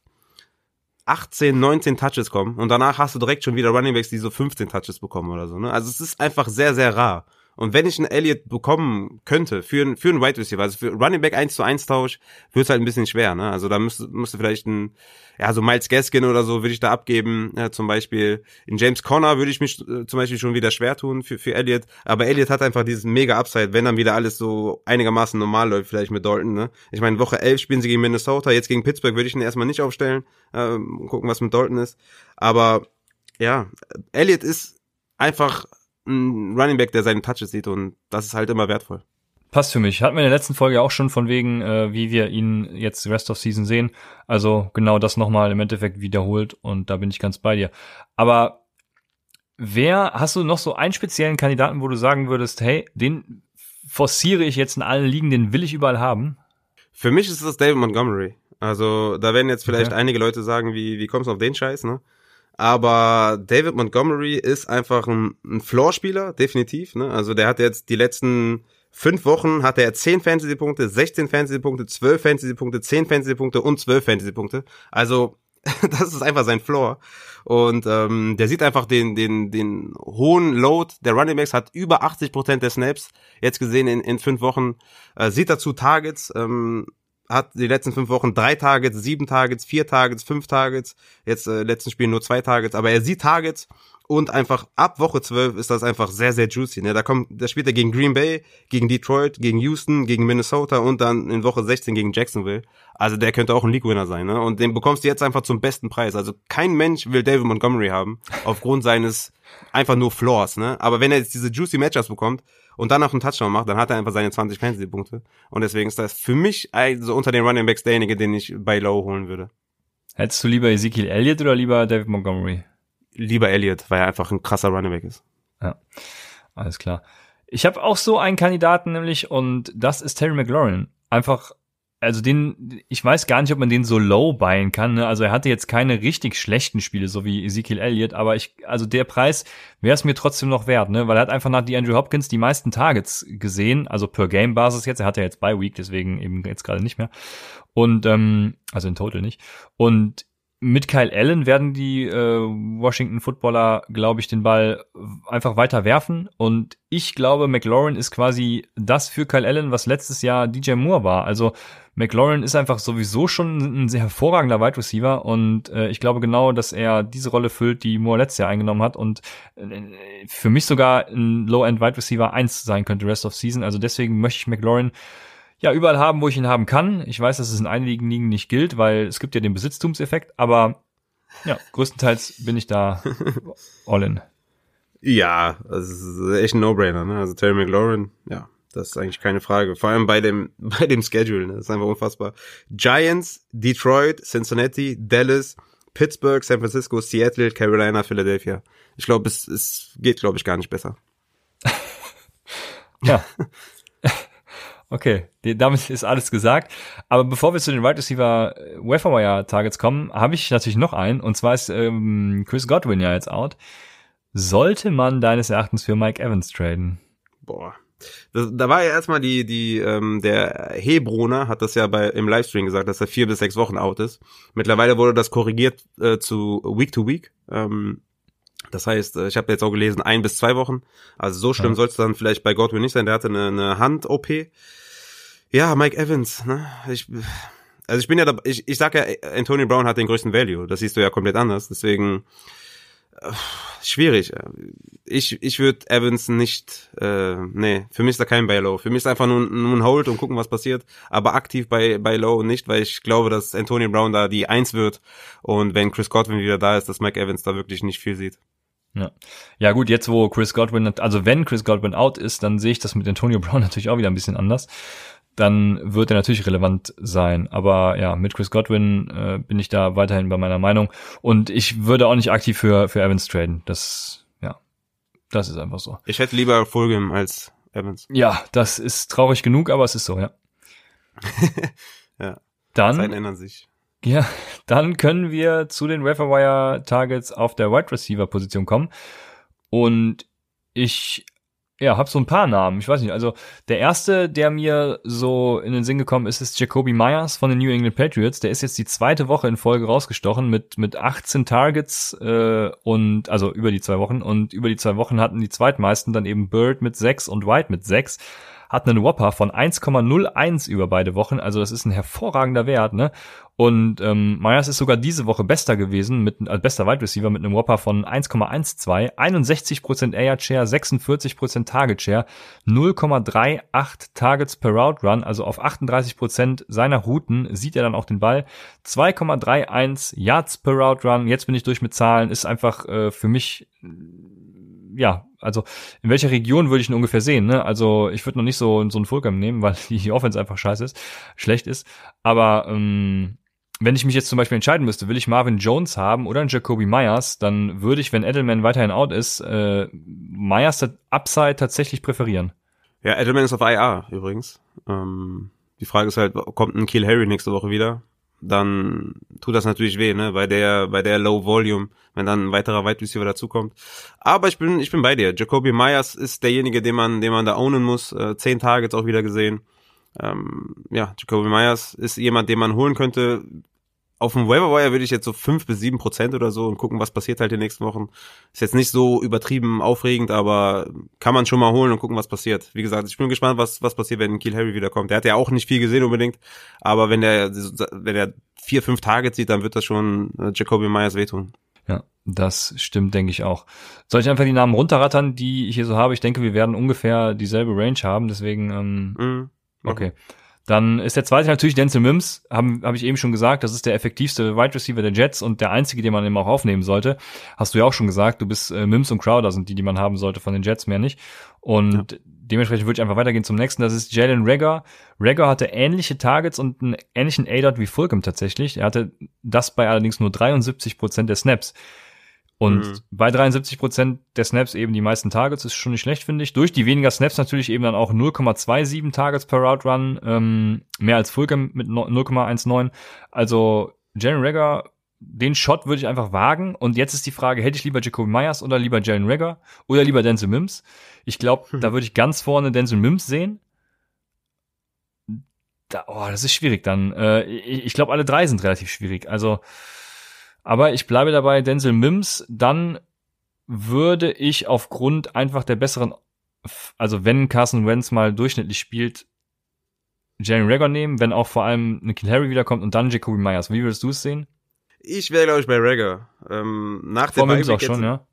18, 19 Touches kommen und danach hast du direkt schon wieder Running Backs, die so 15 Touches bekommen oder so. Ne? Also es ist einfach sehr, sehr rar. Und wenn ich einen Elliott bekommen könnte für, für einen Wide Receiver, also für Running Back 1 zu 1 Tausch, wird es halt ein bisschen schwer, ne? Also da müsste, müsste vielleicht ein, ja, so Miles Gaskin oder so würde ich da abgeben, ja, zum Beispiel. In James Conner würde ich mich äh, zum Beispiel schon wieder schwer tun für, für Elliott. Aber Elliott hat einfach dieses mega Upside, wenn dann wieder alles so einigermaßen normal läuft, vielleicht mit Dalton, ne? Ich meine, Woche 11 spielen sie gegen Minnesota, jetzt gegen Pittsburgh würde ich ihn erstmal nicht aufstellen, ähm, gucken, was mit Dalton ist. Aber, ja, Elliott ist einfach ein Running Back, der seine Touches sieht und das ist halt immer wertvoll. Passt für mich. Hatten wir in der letzten Folge auch schon von wegen, äh, wie wir ihn jetzt Rest of Season sehen. Also genau das nochmal im Endeffekt wiederholt und da bin ich ganz bei dir. Aber wer, hast du noch so einen speziellen Kandidaten, wo du sagen würdest, hey, den forciere ich jetzt in allen Ligen, den will ich überall haben? Für mich ist das David Montgomery. Also da werden jetzt vielleicht okay. einige Leute sagen, wie, wie kommst du auf den Scheiß, ne? Aber David Montgomery ist einfach ein, ein Floor-Spieler, definitiv. Ne? Also der hat jetzt die letzten fünf Wochen hat er 10 Fantasy-Punkte, 16 Fantasy-Punkte, 12 Fantasy-Punkte, 10 Fantasy-Punkte und 12 Fantasy-Punkte. Also das ist einfach sein Floor. Und ähm, der sieht einfach den, den, den hohen Load der Running Backs, hat über 80% der Snaps jetzt gesehen in, in fünf Wochen, äh, sieht dazu Targets, ähm, hat die letzten fünf Wochen drei Targets, sieben Targets, vier Targets, fünf Targets. Jetzt äh, letzten Spiel nur zwei Targets, aber er sieht Targets und einfach ab Woche zwölf ist das einfach sehr, sehr juicy. Ne? Da kommt, da spielt er gegen Green Bay, gegen Detroit, gegen Houston, gegen Minnesota und dann in Woche 16 gegen Jacksonville. Also der könnte auch ein League-Winner sein, ne? Und den bekommst du jetzt einfach zum besten Preis. Also kein Mensch will David Montgomery haben, aufgrund seines einfach nur Floors, ne? Aber wenn er jetzt diese juicy Matchups bekommt, und dann noch einen Touchdown macht, dann hat er einfach seine 20 Fantasy-Punkte. Und deswegen ist das für mich also unter den Running Backs derjenige, den ich bei Low holen würde. Hättest du lieber Ezekiel Elliott oder lieber David Montgomery? Lieber Elliott, weil er einfach ein krasser Running Back ist. Ja, alles klar. Ich habe auch so einen Kandidaten nämlich und das ist Terry McLaurin. Einfach also den, ich weiß gar nicht, ob man den so low buyen kann. Ne? Also er hatte jetzt keine richtig schlechten Spiele, so wie Ezekiel Elliott, aber ich, also der Preis wäre es mir trotzdem noch wert, ne? Weil er hat einfach nach die Andrew Hopkins die meisten Targets gesehen, also per Game Basis jetzt. Er hat ja jetzt bei Week, deswegen eben jetzt gerade nicht mehr. Und ähm, also in Total nicht. Und mit Kyle Allen werden die äh, Washington Footballer, glaube ich, den Ball einfach weiter werfen. Und ich glaube, McLaurin ist quasi das für Kyle Allen, was letztes Jahr DJ Moore war. Also McLaurin ist einfach sowieso schon ein sehr hervorragender Wide Receiver und äh, ich glaube genau, dass er diese Rolle füllt, die Moore letztes Jahr eingenommen hat und äh, für mich sogar ein Low-End Wide Receiver 1 sein könnte Rest of Season. Also deswegen möchte ich McLaurin ja überall haben, wo ich ihn haben kann. Ich weiß, dass es in einigen Ligen nicht gilt, weil es gibt ja den Besitztumseffekt, aber ja, größtenteils bin ich da all in. Ja, das ist echt ein No-Brainer, ne? Also Terry McLaurin, ja, Das ist eigentlich keine Frage. Vor allem bei dem, bei dem Schedule, ne? Das ist einfach unfassbar. Giants, Detroit, Cincinnati, Dallas, Pittsburgh, San Francisco, Seattle, Carolina, Philadelphia. Ich glaube, es, es geht, glaube ich, gar nicht besser. ja. Okay, damit ist alles gesagt. Aber bevor wir zu den Wide right Receiver äh, Waferwire Targets kommen, habe ich natürlich noch einen. Und zwar ist ähm, Chris Godwin ja jetzt out. Sollte man deines Erachtens für Mike Evans traden? Boah. Das, da war ja erstmal die, die, ähm, der Hebroner hat das ja bei im Livestream gesagt, dass er vier bis sechs Wochen out ist. Mittlerweile wurde das korrigiert äh, zu Week to Week. Ähm, das heißt, äh, ich habe jetzt auch gelesen, ein bis zwei Wochen. Also so schlimm ja. soll es dann vielleicht bei Godwin nicht sein. Der hatte eine, eine Hand-OP. Ja, Mike Evans, ne? Ich, also ich bin ja, da, ich, ich sag ja, Antonio Brown hat den größten Value. Das siehst du ja komplett anders. Deswegen äh, schwierig. Ich, ich würde Evans nicht, äh, nee, für mich ist da kein Buy Low. Für mich ist einfach nur, nur ein Hold und gucken, was passiert. Aber aktiv bei, bei Low nicht, weil ich glaube, dass Antonio Brown da die Eins wird. Und wenn Chris Godwin wieder da ist, dass Mike Evans da wirklich nicht viel sieht. Ja. ja gut, jetzt wo Chris Godwin, also wenn Chris Godwin out ist, dann sehe ich das mit Antonio Brown natürlich auch wieder ein bisschen anders. Dann wird er natürlich relevant sein. Aber ja, mit Chris Godwin äh, bin ich da weiterhin bei meiner Meinung. Und ich würde auch nicht aktiv für, für Evans traden. Das, ja, das ist einfach so. Ich hätte lieber Fulgham als Evans. Ja, das ist traurig genug, aber es ist so, ja. ja. Dann. Zeiten ändern sich. Ja, dann können wir zu den Wire Targets auf der Wide Receiver Position kommen. Und ich ja, hab so ein paar Namen. Ich weiß nicht. Also der erste, der mir so in den Sinn gekommen ist, ist Jacoby Myers von den New England Patriots. Der ist jetzt die zweite Woche in Folge rausgestochen mit mit 18 Targets äh, und also über die zwei Wochen und über die zwei Wochen hatten die zweitmeisten dann eben Bird mit sechs und White mit sechs hat einen Whopper von 1,01 über beide Wochen. Also das ist ein hervorragender Wert, ne? Und ähm, Myers ist sogar diese Woche bester gewesen, mit als bester Wide Receiver mit einem Whopper von 1,12, 61% Air Share, 46% Target Share, 0,38 Targets per Route Run, also auf 38% seiner Routen sieht er dann auch den Ball, 2,31 Yards per Route Run. Jetzt bin ich durch mit Zahlen, ist einfach äh, für mich ja, also in welcher Region würde ich ihn ungefähr sehen, ne? Also ich würde noch nicht so, so einen Fulcrum nehmen, weil die Offense einfach scheiße ist, schlecht ist. Aber ähm, wenn ich mich jetzt zum Beispiel entscheiden müsste, will ich Marvin Jones haben oder einen Jacoby Myers, dann würde ich, wenn Edelman weiterhin out ist, äh, Myers Upside tatsächlich präferieren. Ja, Edelman ist auf IA übrigens. Ähm, die Frage ist halt, kommt ein Kill Harry nächste Woche wieder? Dann tut das natürlich weh, ne, bei der, bei der Low Volume, wenn dann ein weiterer Wide Receiver dazukommt. Aber ich bin, ich bin bei dir. Jacoby Myers ist derjenige, den man, den man da ownen muss. Äh, zehn Targets auch wieder gesehen. Ähm, ja, Jacoby Myers ist jemand, den man holen könnte, auf dem Waiver würde ich jetzt so fünf bis sieben Prozent oder so und gucken, was passiert halt in den nächsten Wochen. Ist jetzt nicht so übertrieben aufregend, aber kann man schon mal holen und gucken, was passiert. Wie gesagt, ich bin gespannt, was, was passiert, wenn Kiel Harry wiederkommt. Der hat ja auch nicht viel gesehen unbedingt, aber wenn der, wenn der vier, fünf Targets sieht, dann wird das schon äh, Jacoby Myers wehtun. Ja, das stimmt, denke ich auch. Soll ich einfach die Namen runterrattern, die ich hier so habe? Ich denke, wir werden ungefähr dieselbe Range haben, deswegen, ähm, mm, okay. Dann ist der zweite natürlich Denzel Mims, habe hab ich eben schon gesagt, das ist der effektivste Wide Receiver der Jets und der einzige, den man eben auch aufnehmen sollte. Hast du ja auch schon gesagt, du bist äh, Mims und Crowder sind die, die man haben sollte von den Jets, mehr nicht. Und ja. dementsprechend würde ich einfach weitergehen zum nächsten, das ist Jalen Rager. Rager hatte ähnliche Targets und einen ähnlichen A-Dot wie Fulcum tatsächlich. Er hatte das bei allerdings nur 73 Prozent der Snaps. Und mhm. bei 73 Prozent der Snaps eben die meisten Targets ist schon nicht schlecht, finde ich. Durch die weniger Snaps natürlich eben dann auch 0,27 Targets per Route Run, ähm, mehr als Fulcam mit 0,19. Also Jalen Rager, den Shot würde ich einfach wagen. Und jetzt ist die Frage, hätte ich lieber Jacoby Myers oder lieber Jalen Rager oder lieber Denzel Mims? Ich glaube, hm. da würde ich ganz vorne Denzel Mims sehen. Da, oh, das ist schwierig dann. Äh, ich ich glaube, alle drei sind relativ schwierig. Also aber ich bleibe dabei, Denzel Mims, dann würde ich aufgrund einfach der besseren, also wenn Carson Wentz mal durchschnittlich spielt, Jalen Rager nehmen, wenn auch vor allem Nikhil Harry wiederkommt und dann Jacoby Myers. Wie würdest du es sehen? Ich wäre, glaube ich, bei Rager. Ähm, nach vor der Mims auch schon, ja?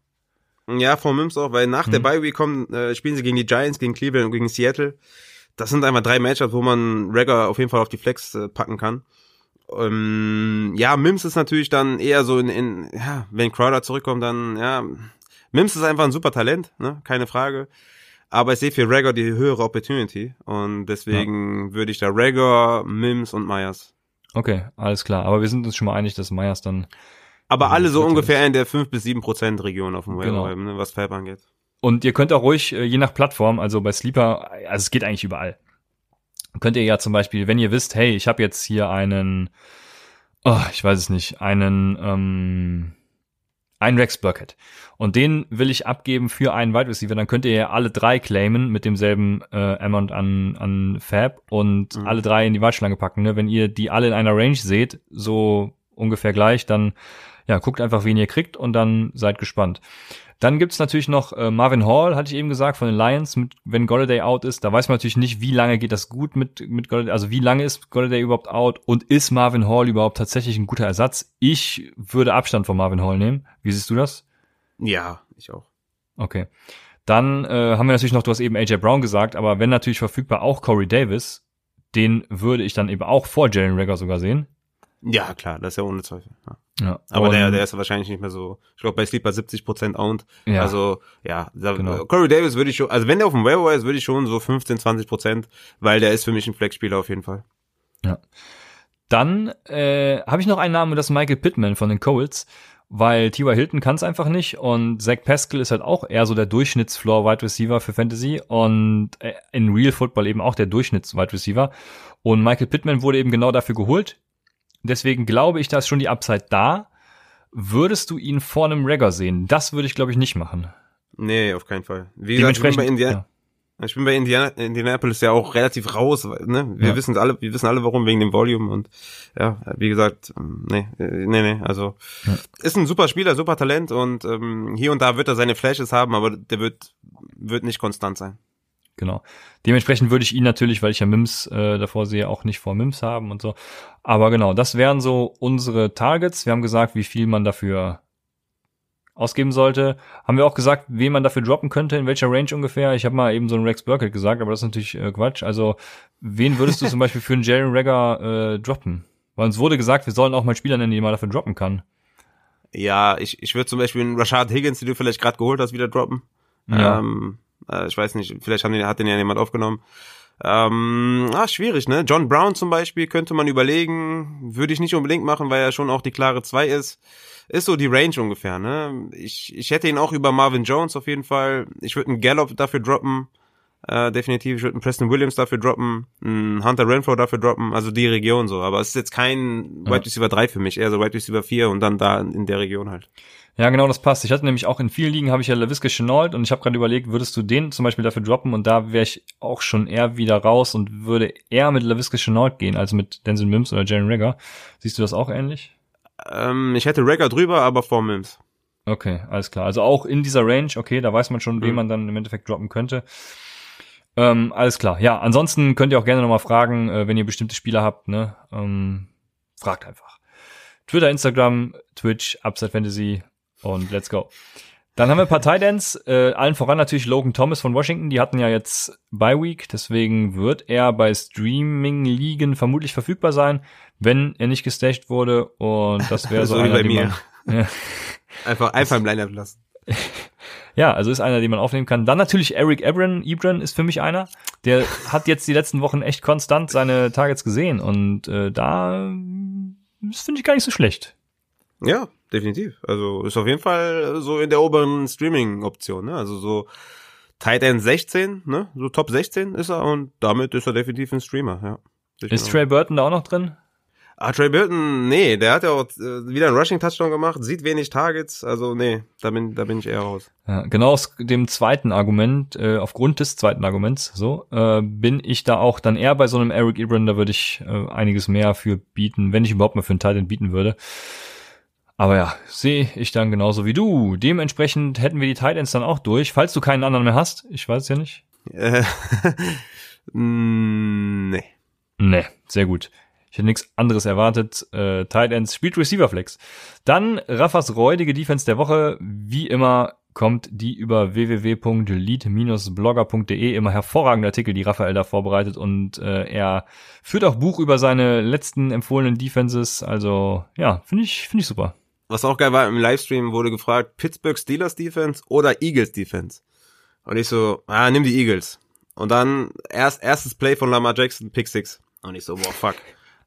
Ja, vor Mims auch, weil nach hm. der Bye Week kommen, äh, spielen sie gegen die Giants, gegen Cleveland und gegen Seattle. Das sind einfach drei Matchups, wo man Rager auf jeden Fall auf die Flex äh, packen kann. Ähm, ja, Mims ist natürlich dann eher so in, in, ja, wenn Crowder zurückkommt, dann, ja, Mims ist einfach ein super Talent, ne, keine Frage. Aber ich sehe für Rager die höhere Opportunity und deswegen ja. würde ich da Rager, Mims und Myers. Okay, alles klar. Aber wir sind uns schon mal einig, dass Myers dann. Aber alle so ungefähr in der 5 bis 7 Prozent Region auf dem genau. Web, ne, was Fab angeht. Und ihr könnt auch ruhig, äh, je nach Plattform, also bei Sleeper, also es geht eigentlich überall. Könnt ihr ja zum Beispiel, wenn ihr wisst, hey, ich habe jetzt hier einen, oh, ich weiß es nicht, einen, ähm, einen Rex Burkett. Und den will ich abgeben für einen Wide Receiver. Dann könnt ihr ja alle drei claimen mit demselben äh, Amount an, an Fab und mhm. alle drei in die Warteschlange packen. Ne? Wenn ihr die alle in einer Range seht, so ungefähr gleich, dann ja, guckt einfach, wen ihr kriegt und dann seid gespannt. Dann gibt's natürlich noch äh, Marvin Hall, hatte ich eben gesagt, von den Lions, mit, wenn Golladay out ist. Da weiß man natürlich nicht, wie lange geht das gut mit, mit Golladay, also wie lange ist Golladay überhaupt out und ist Marvin Hall überhaupt tatsächlich ein guter Ersatz? Ich würde Abstand von Marvin Hall nehmen. Wie siehst du das? Ja, ich auch. Okay. Dann äh, haben wir natürlich noch, du hast eben AJ Brown gesagt, aber wenn natürlich verfügbar auch Corey Davis, den würde ich dann eben auch vor Jalen Rager sogar sehen. Ja, klar, das ist ja ohne Zweifel. Ja. Ja, aber der, der ist wahrscheinlich nicht mehr so. Ich glaube, bei Sleeper 70 Prozent owned. Ja, also ja, da, genau. Corey Davis würde ich schon, also wenn der auf dem Waiver ist, würde ich schon so 15, 20 Prozent, weil der ist für mich ein Flexspieler auf jeden Fall. Ja. Dann äh, habe ich noch einen Namen, das ist Michael Pittman von den Colts, weil T.Y. Hilton kann es einfach nicht und Zach Pascal ist halt auch eher so der Durchschnittsfloor-Wide Receiver für Fantasy und äh, in Real Football eben auch der Durchschnitts-Wide Receiver. Und Michael Pittman wurde eben genau dafür geholt Deswegen glaube ich, da ist schon die Upside da. Würdest du ihn vor einem Ragger sehen? Das würde ich, glaube ich, nicht machen. Nee, auf keinen Fall. Wie gesagt, ich bin bei, Indiana ja. ich bin bei Indiana Indianapolis ja auch relativ raus. Ne? Wir ja. wissen alle, wir wissen alle, warum wegen dem Volume und ja, wie gesagt, nee, nee, nee. Also ja. ist ein super Spieler, super Talent und ähm, hier und da wird er seine Flashes haben, aber der wird wird nicht konstant sein. Genau. Dementsprechend würde ich ihn natürlich, weil ich ja Mims äh, davor sehe, auch nicht vor Mims haben und so. Aber genau, das wären so unsere Targets. Wir haben gesagt, wie viel man dafür ausgeben sollte. Haben wir auch gesagt, wen man dafür droppen könnte, in welcher Range ungefähr. Ich habe mal eben so einen Rex Burkett gesagt, aber das ist natürlich äh, Quatsch. Also, wen würdest du zum Beispiel für einen Jalen Rager äh, droppen? Weil uns wurde gesagt, wir sollen auch mal Spieler nennen, die man dafür droppen kann. Ja, ich, ich würde zum Beispiel einen Rashad Higgins, den du vielleicht gerade geholt hast, wieder droppen. Ja. Ähm, äh, ich weiß nicht, vielleicht haben den, hat den ja jemand aufgenommen. Ähm, ah, schwierig, ne? John Brown zum Beispiel könnte man überlegen, würde ich nicht unbedingt machen, weil er schon auch die klare 2 ist. Ist so die Range ungefähr, ne? Ich, ich hätte ihn auch über Marvin Jones auf jeden Fall. Ich würde einen Gallup dafür droppen. Äh, definitiv. Ich würde einen Preston Williams dafür droppen, einen Hunter Renfro dafür droppen, also die Region so. Aber es ist jetzt kein Wide Receiver 3 für mich, eher so Wide Receiver 4 und dann da in der Region halt. Ja, genau, das passt. Ich hatte nämlich auch in vielen Ligen habe ich ja LaVisca Chenault und ich habe gerade überlegt, würdest du den zum Beispiel dafür droppen und da wäre ich auch schon eher wieder raus und würde eher mit LaVisca Chenault gehen als mit Denzel Mims oder Jaren Rager. Siehst du das auch ähnlich? Ähm, ich hätte Rager drüber, aber vor Mims. Okay, alles klar. Also auch in dieser Range, okay, da weiß man schon, mhm. wen man dann im Endeffekt droppen könnte. Ähm, alles klar. Ja, ansonsten könnt ihr auch gerne nochmal fragen, äh, wenn ihr bestimmte Spieler habt, ne? Ähm, fragt einfach. Twitter, Instagram, Twitch, Upside Fantasy, und let's go. Dann haben wir ein paar Titans, äh, allen voran natürlich Logan Thomas von Washington, die hatten ja jetzt Bye Week, deswegen wird er bei Streaming-Ligen vermutlich verfügbar sein, wenn er nicht gestasht wurde und das wäre so, so einer, bei mir. Man, ja. Einfach, einfach im Lineup lassen. Ja, also ist einer, den man aufnehmen kann. Dann natürlich Eric Ebron. Ebron ist für mich einer. Der hat jetzt die letzten Wochen echt konstant seine Targets gesehen und äh, da das finde ich gar nicht so schlecht. Ja, definitiv. Also ist auf jeden Fall so in der oberen Streaming-Option, ne? Also so Tight End 16, ne? So Top 16 ist er und damit ist er definitiv ein Streamer, ja. Ist. Trey Burton da auch noch drin? Ah, Trey Burton, nee, der hat ja auch äh, wieder einen Rushing-Touchdown gemacht, sieht wenig Targets, also nee, da bin, da bin ich eher raus. Ja, genau aus dem zweiten Argument, äh, aufgrund des zweiten Arguments, so, äh, bin ich da auch dann eher bei so einem Eric Ebron, da würde ich äh, einiges mehr für bieten, wenn ich überhaupt mal für einen Titan bieten würde. Aber ja, sehe ich dann genauso wie du. Dementsprechend hätten wir die Titans dann auch durch, falls du keinen anderen mehr hast. Ich weiß ja nicht. Äh, nee. Nee, sehr gut. Ich hätte nichts anderes erwartet. Äh, Tight Ends spielt Receiver Flex. Dann Raffas räudige Defense der Woche. Wie immer kommt die über www.lead-blogger.de. Immer hervorragende Artikel, die Raphael da vorbereitet. Und äh, er führt auch Buch über seine letzten empfohlenen Defenses. Also ja, finde ich, finde ich super. Was auch geil war, im Livestream wurde gefragt, Pittsburgh Steelers Defense oder Eagles Defense. Und ich so, ah, nimm die Eagles. Und dann erst erstes Play von Lamar Jackson, Pick 6. Und ich so, boah, fuck.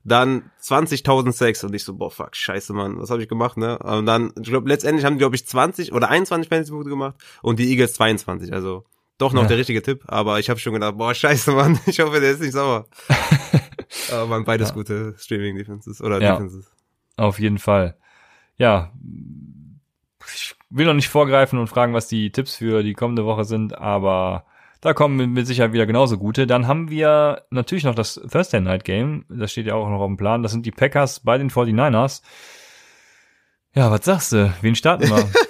Dann 20.000 Sex und ich so, boah, fuck, scheiße, Mann, was habe ich gemacht, ne? Und dann, ich glaube, letztendlich haben die, glaube ich, 20 oder 21 Fantasy-Punkte gemacht und die Eagles 22, also doch noch Ja. der richtige Tipp, aber ich habe schon gedacht, boah, scheiße, Mann, ich hoffe, der ist nicht sauer. aber waren beides Ja. gute Streaming-Defenses oder Ja. Defenses. Auf jeden Fall. Ja. Ich will noch nicht vorgreifen und fragen, was die Tipps für die kommende Woche sind, aber da kommen mit- Sicherheit wieder genauso gute. Dann haben wir natürlich noch das Thursday Night Game. Das steht ja auch noch auf dem Plan. Das sind die Packers bei den 49ers. Ja, was sagst du? Wen starten wir?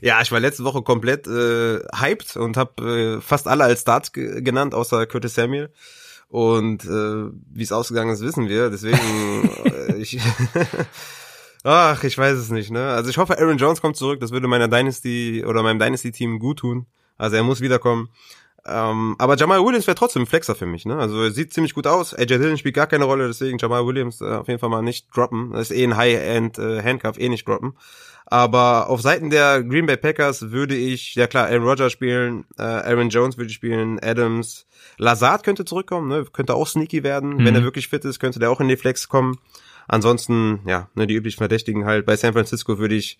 Ja, ich war letzte Woche komplett äh, hyped und habe äh, fast alle als Starts ge genannt, außer Curtis Samuel. Und äh, wie es ausgegangen ist, wissen wir. Deswegen, äh, ich, ach, ich weiß es nicht. Ne? Also ich hoffe, Aaron Jones kommt zurück. Das würde meiner Dynasty oder meinem Dynasty-Team gut tun. Also er muss wiederkommen. Ähm, aber Jamal Williams wäre trotzdem ein Flexer für mich. Ne? Also er sieht ziemlich gut aus. AJ Dillon spielt gar keine Rolle, deswegen Jamal Williams äh, auf jeden Fall mal nicht droppen. Das ist eh ein High-End äh, Handcuff, eh nicht droppen. Aber auf Seiten der Green Bay Packers würde ich, ja klar, Aaron Rodgers spielen, äh, Aaron Jones würde ich spielen, Adams, Lazard könnte zurückkommen, ne? könnte auch sneaky werden, Mhm. wenn er wirklich fit ist, könnte der auch in die Flex kommen. Ansonsten, ja, ne, die üblichen Verdächtigen halt. Bei San Francisco würde ich,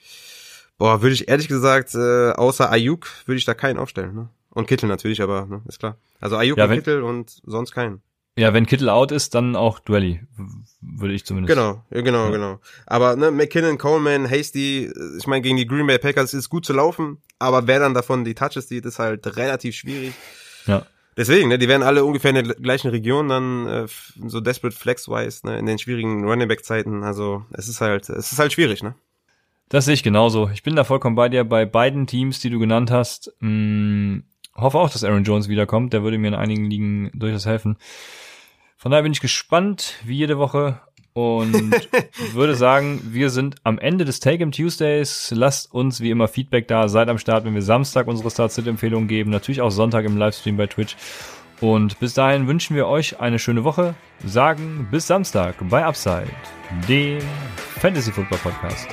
boah, würde ich ehrlich gesagt, äh, außer Ayuk würde ich da keinen aufstellen. Ne? Und Kittel natürlich, aber ne, ist klar. Also Ayuk Ja, und Kittel und sonst keinen. ja, wenn Kittel out ist, dann auch Duelli. w- Würde ich zumindest. Genau, genau, Ja. genau. Aber ne, McKinnon, Coleman, Hasty, äh, ich meine, gegen die Green Bay Packers ist gut zu laufen, aber wer dann davon die Touches sieht, ist halt relativ schwierig. Ja. Deswegen, ne, die werden alle ungefähr in der gleichen Region dann äh, so desperate flex-wise, ne, in den schwierigen Running Back Zeiten. Also es ist halt, es ist halt schwierig, ne? Das sehe ich genauso. Ich bin da vollkommen bei dir. Bei beiden Teams, die du genannt hast, mh, hoffe auch, dass Aaron Jones wiederkommt. Der würde mir in einigen Ligen durchaus helfen. Von daher bin ich gespannt, wie jede Woche. Und würde sagen, wir sind am Ende des Take-Em Tuesdays. Lasst uns wie immer Feedback da. Seid am Start, wenn wir Samstag unsere Start-Sit-Empfehlungen geben. Natürlich auch Sonntag im Livestream bei Twitch. Und bis dahin wünschen wir euch eine schöne Woche. Sagen bis Samstag bei Upside, dem Fantasy Football Podcast.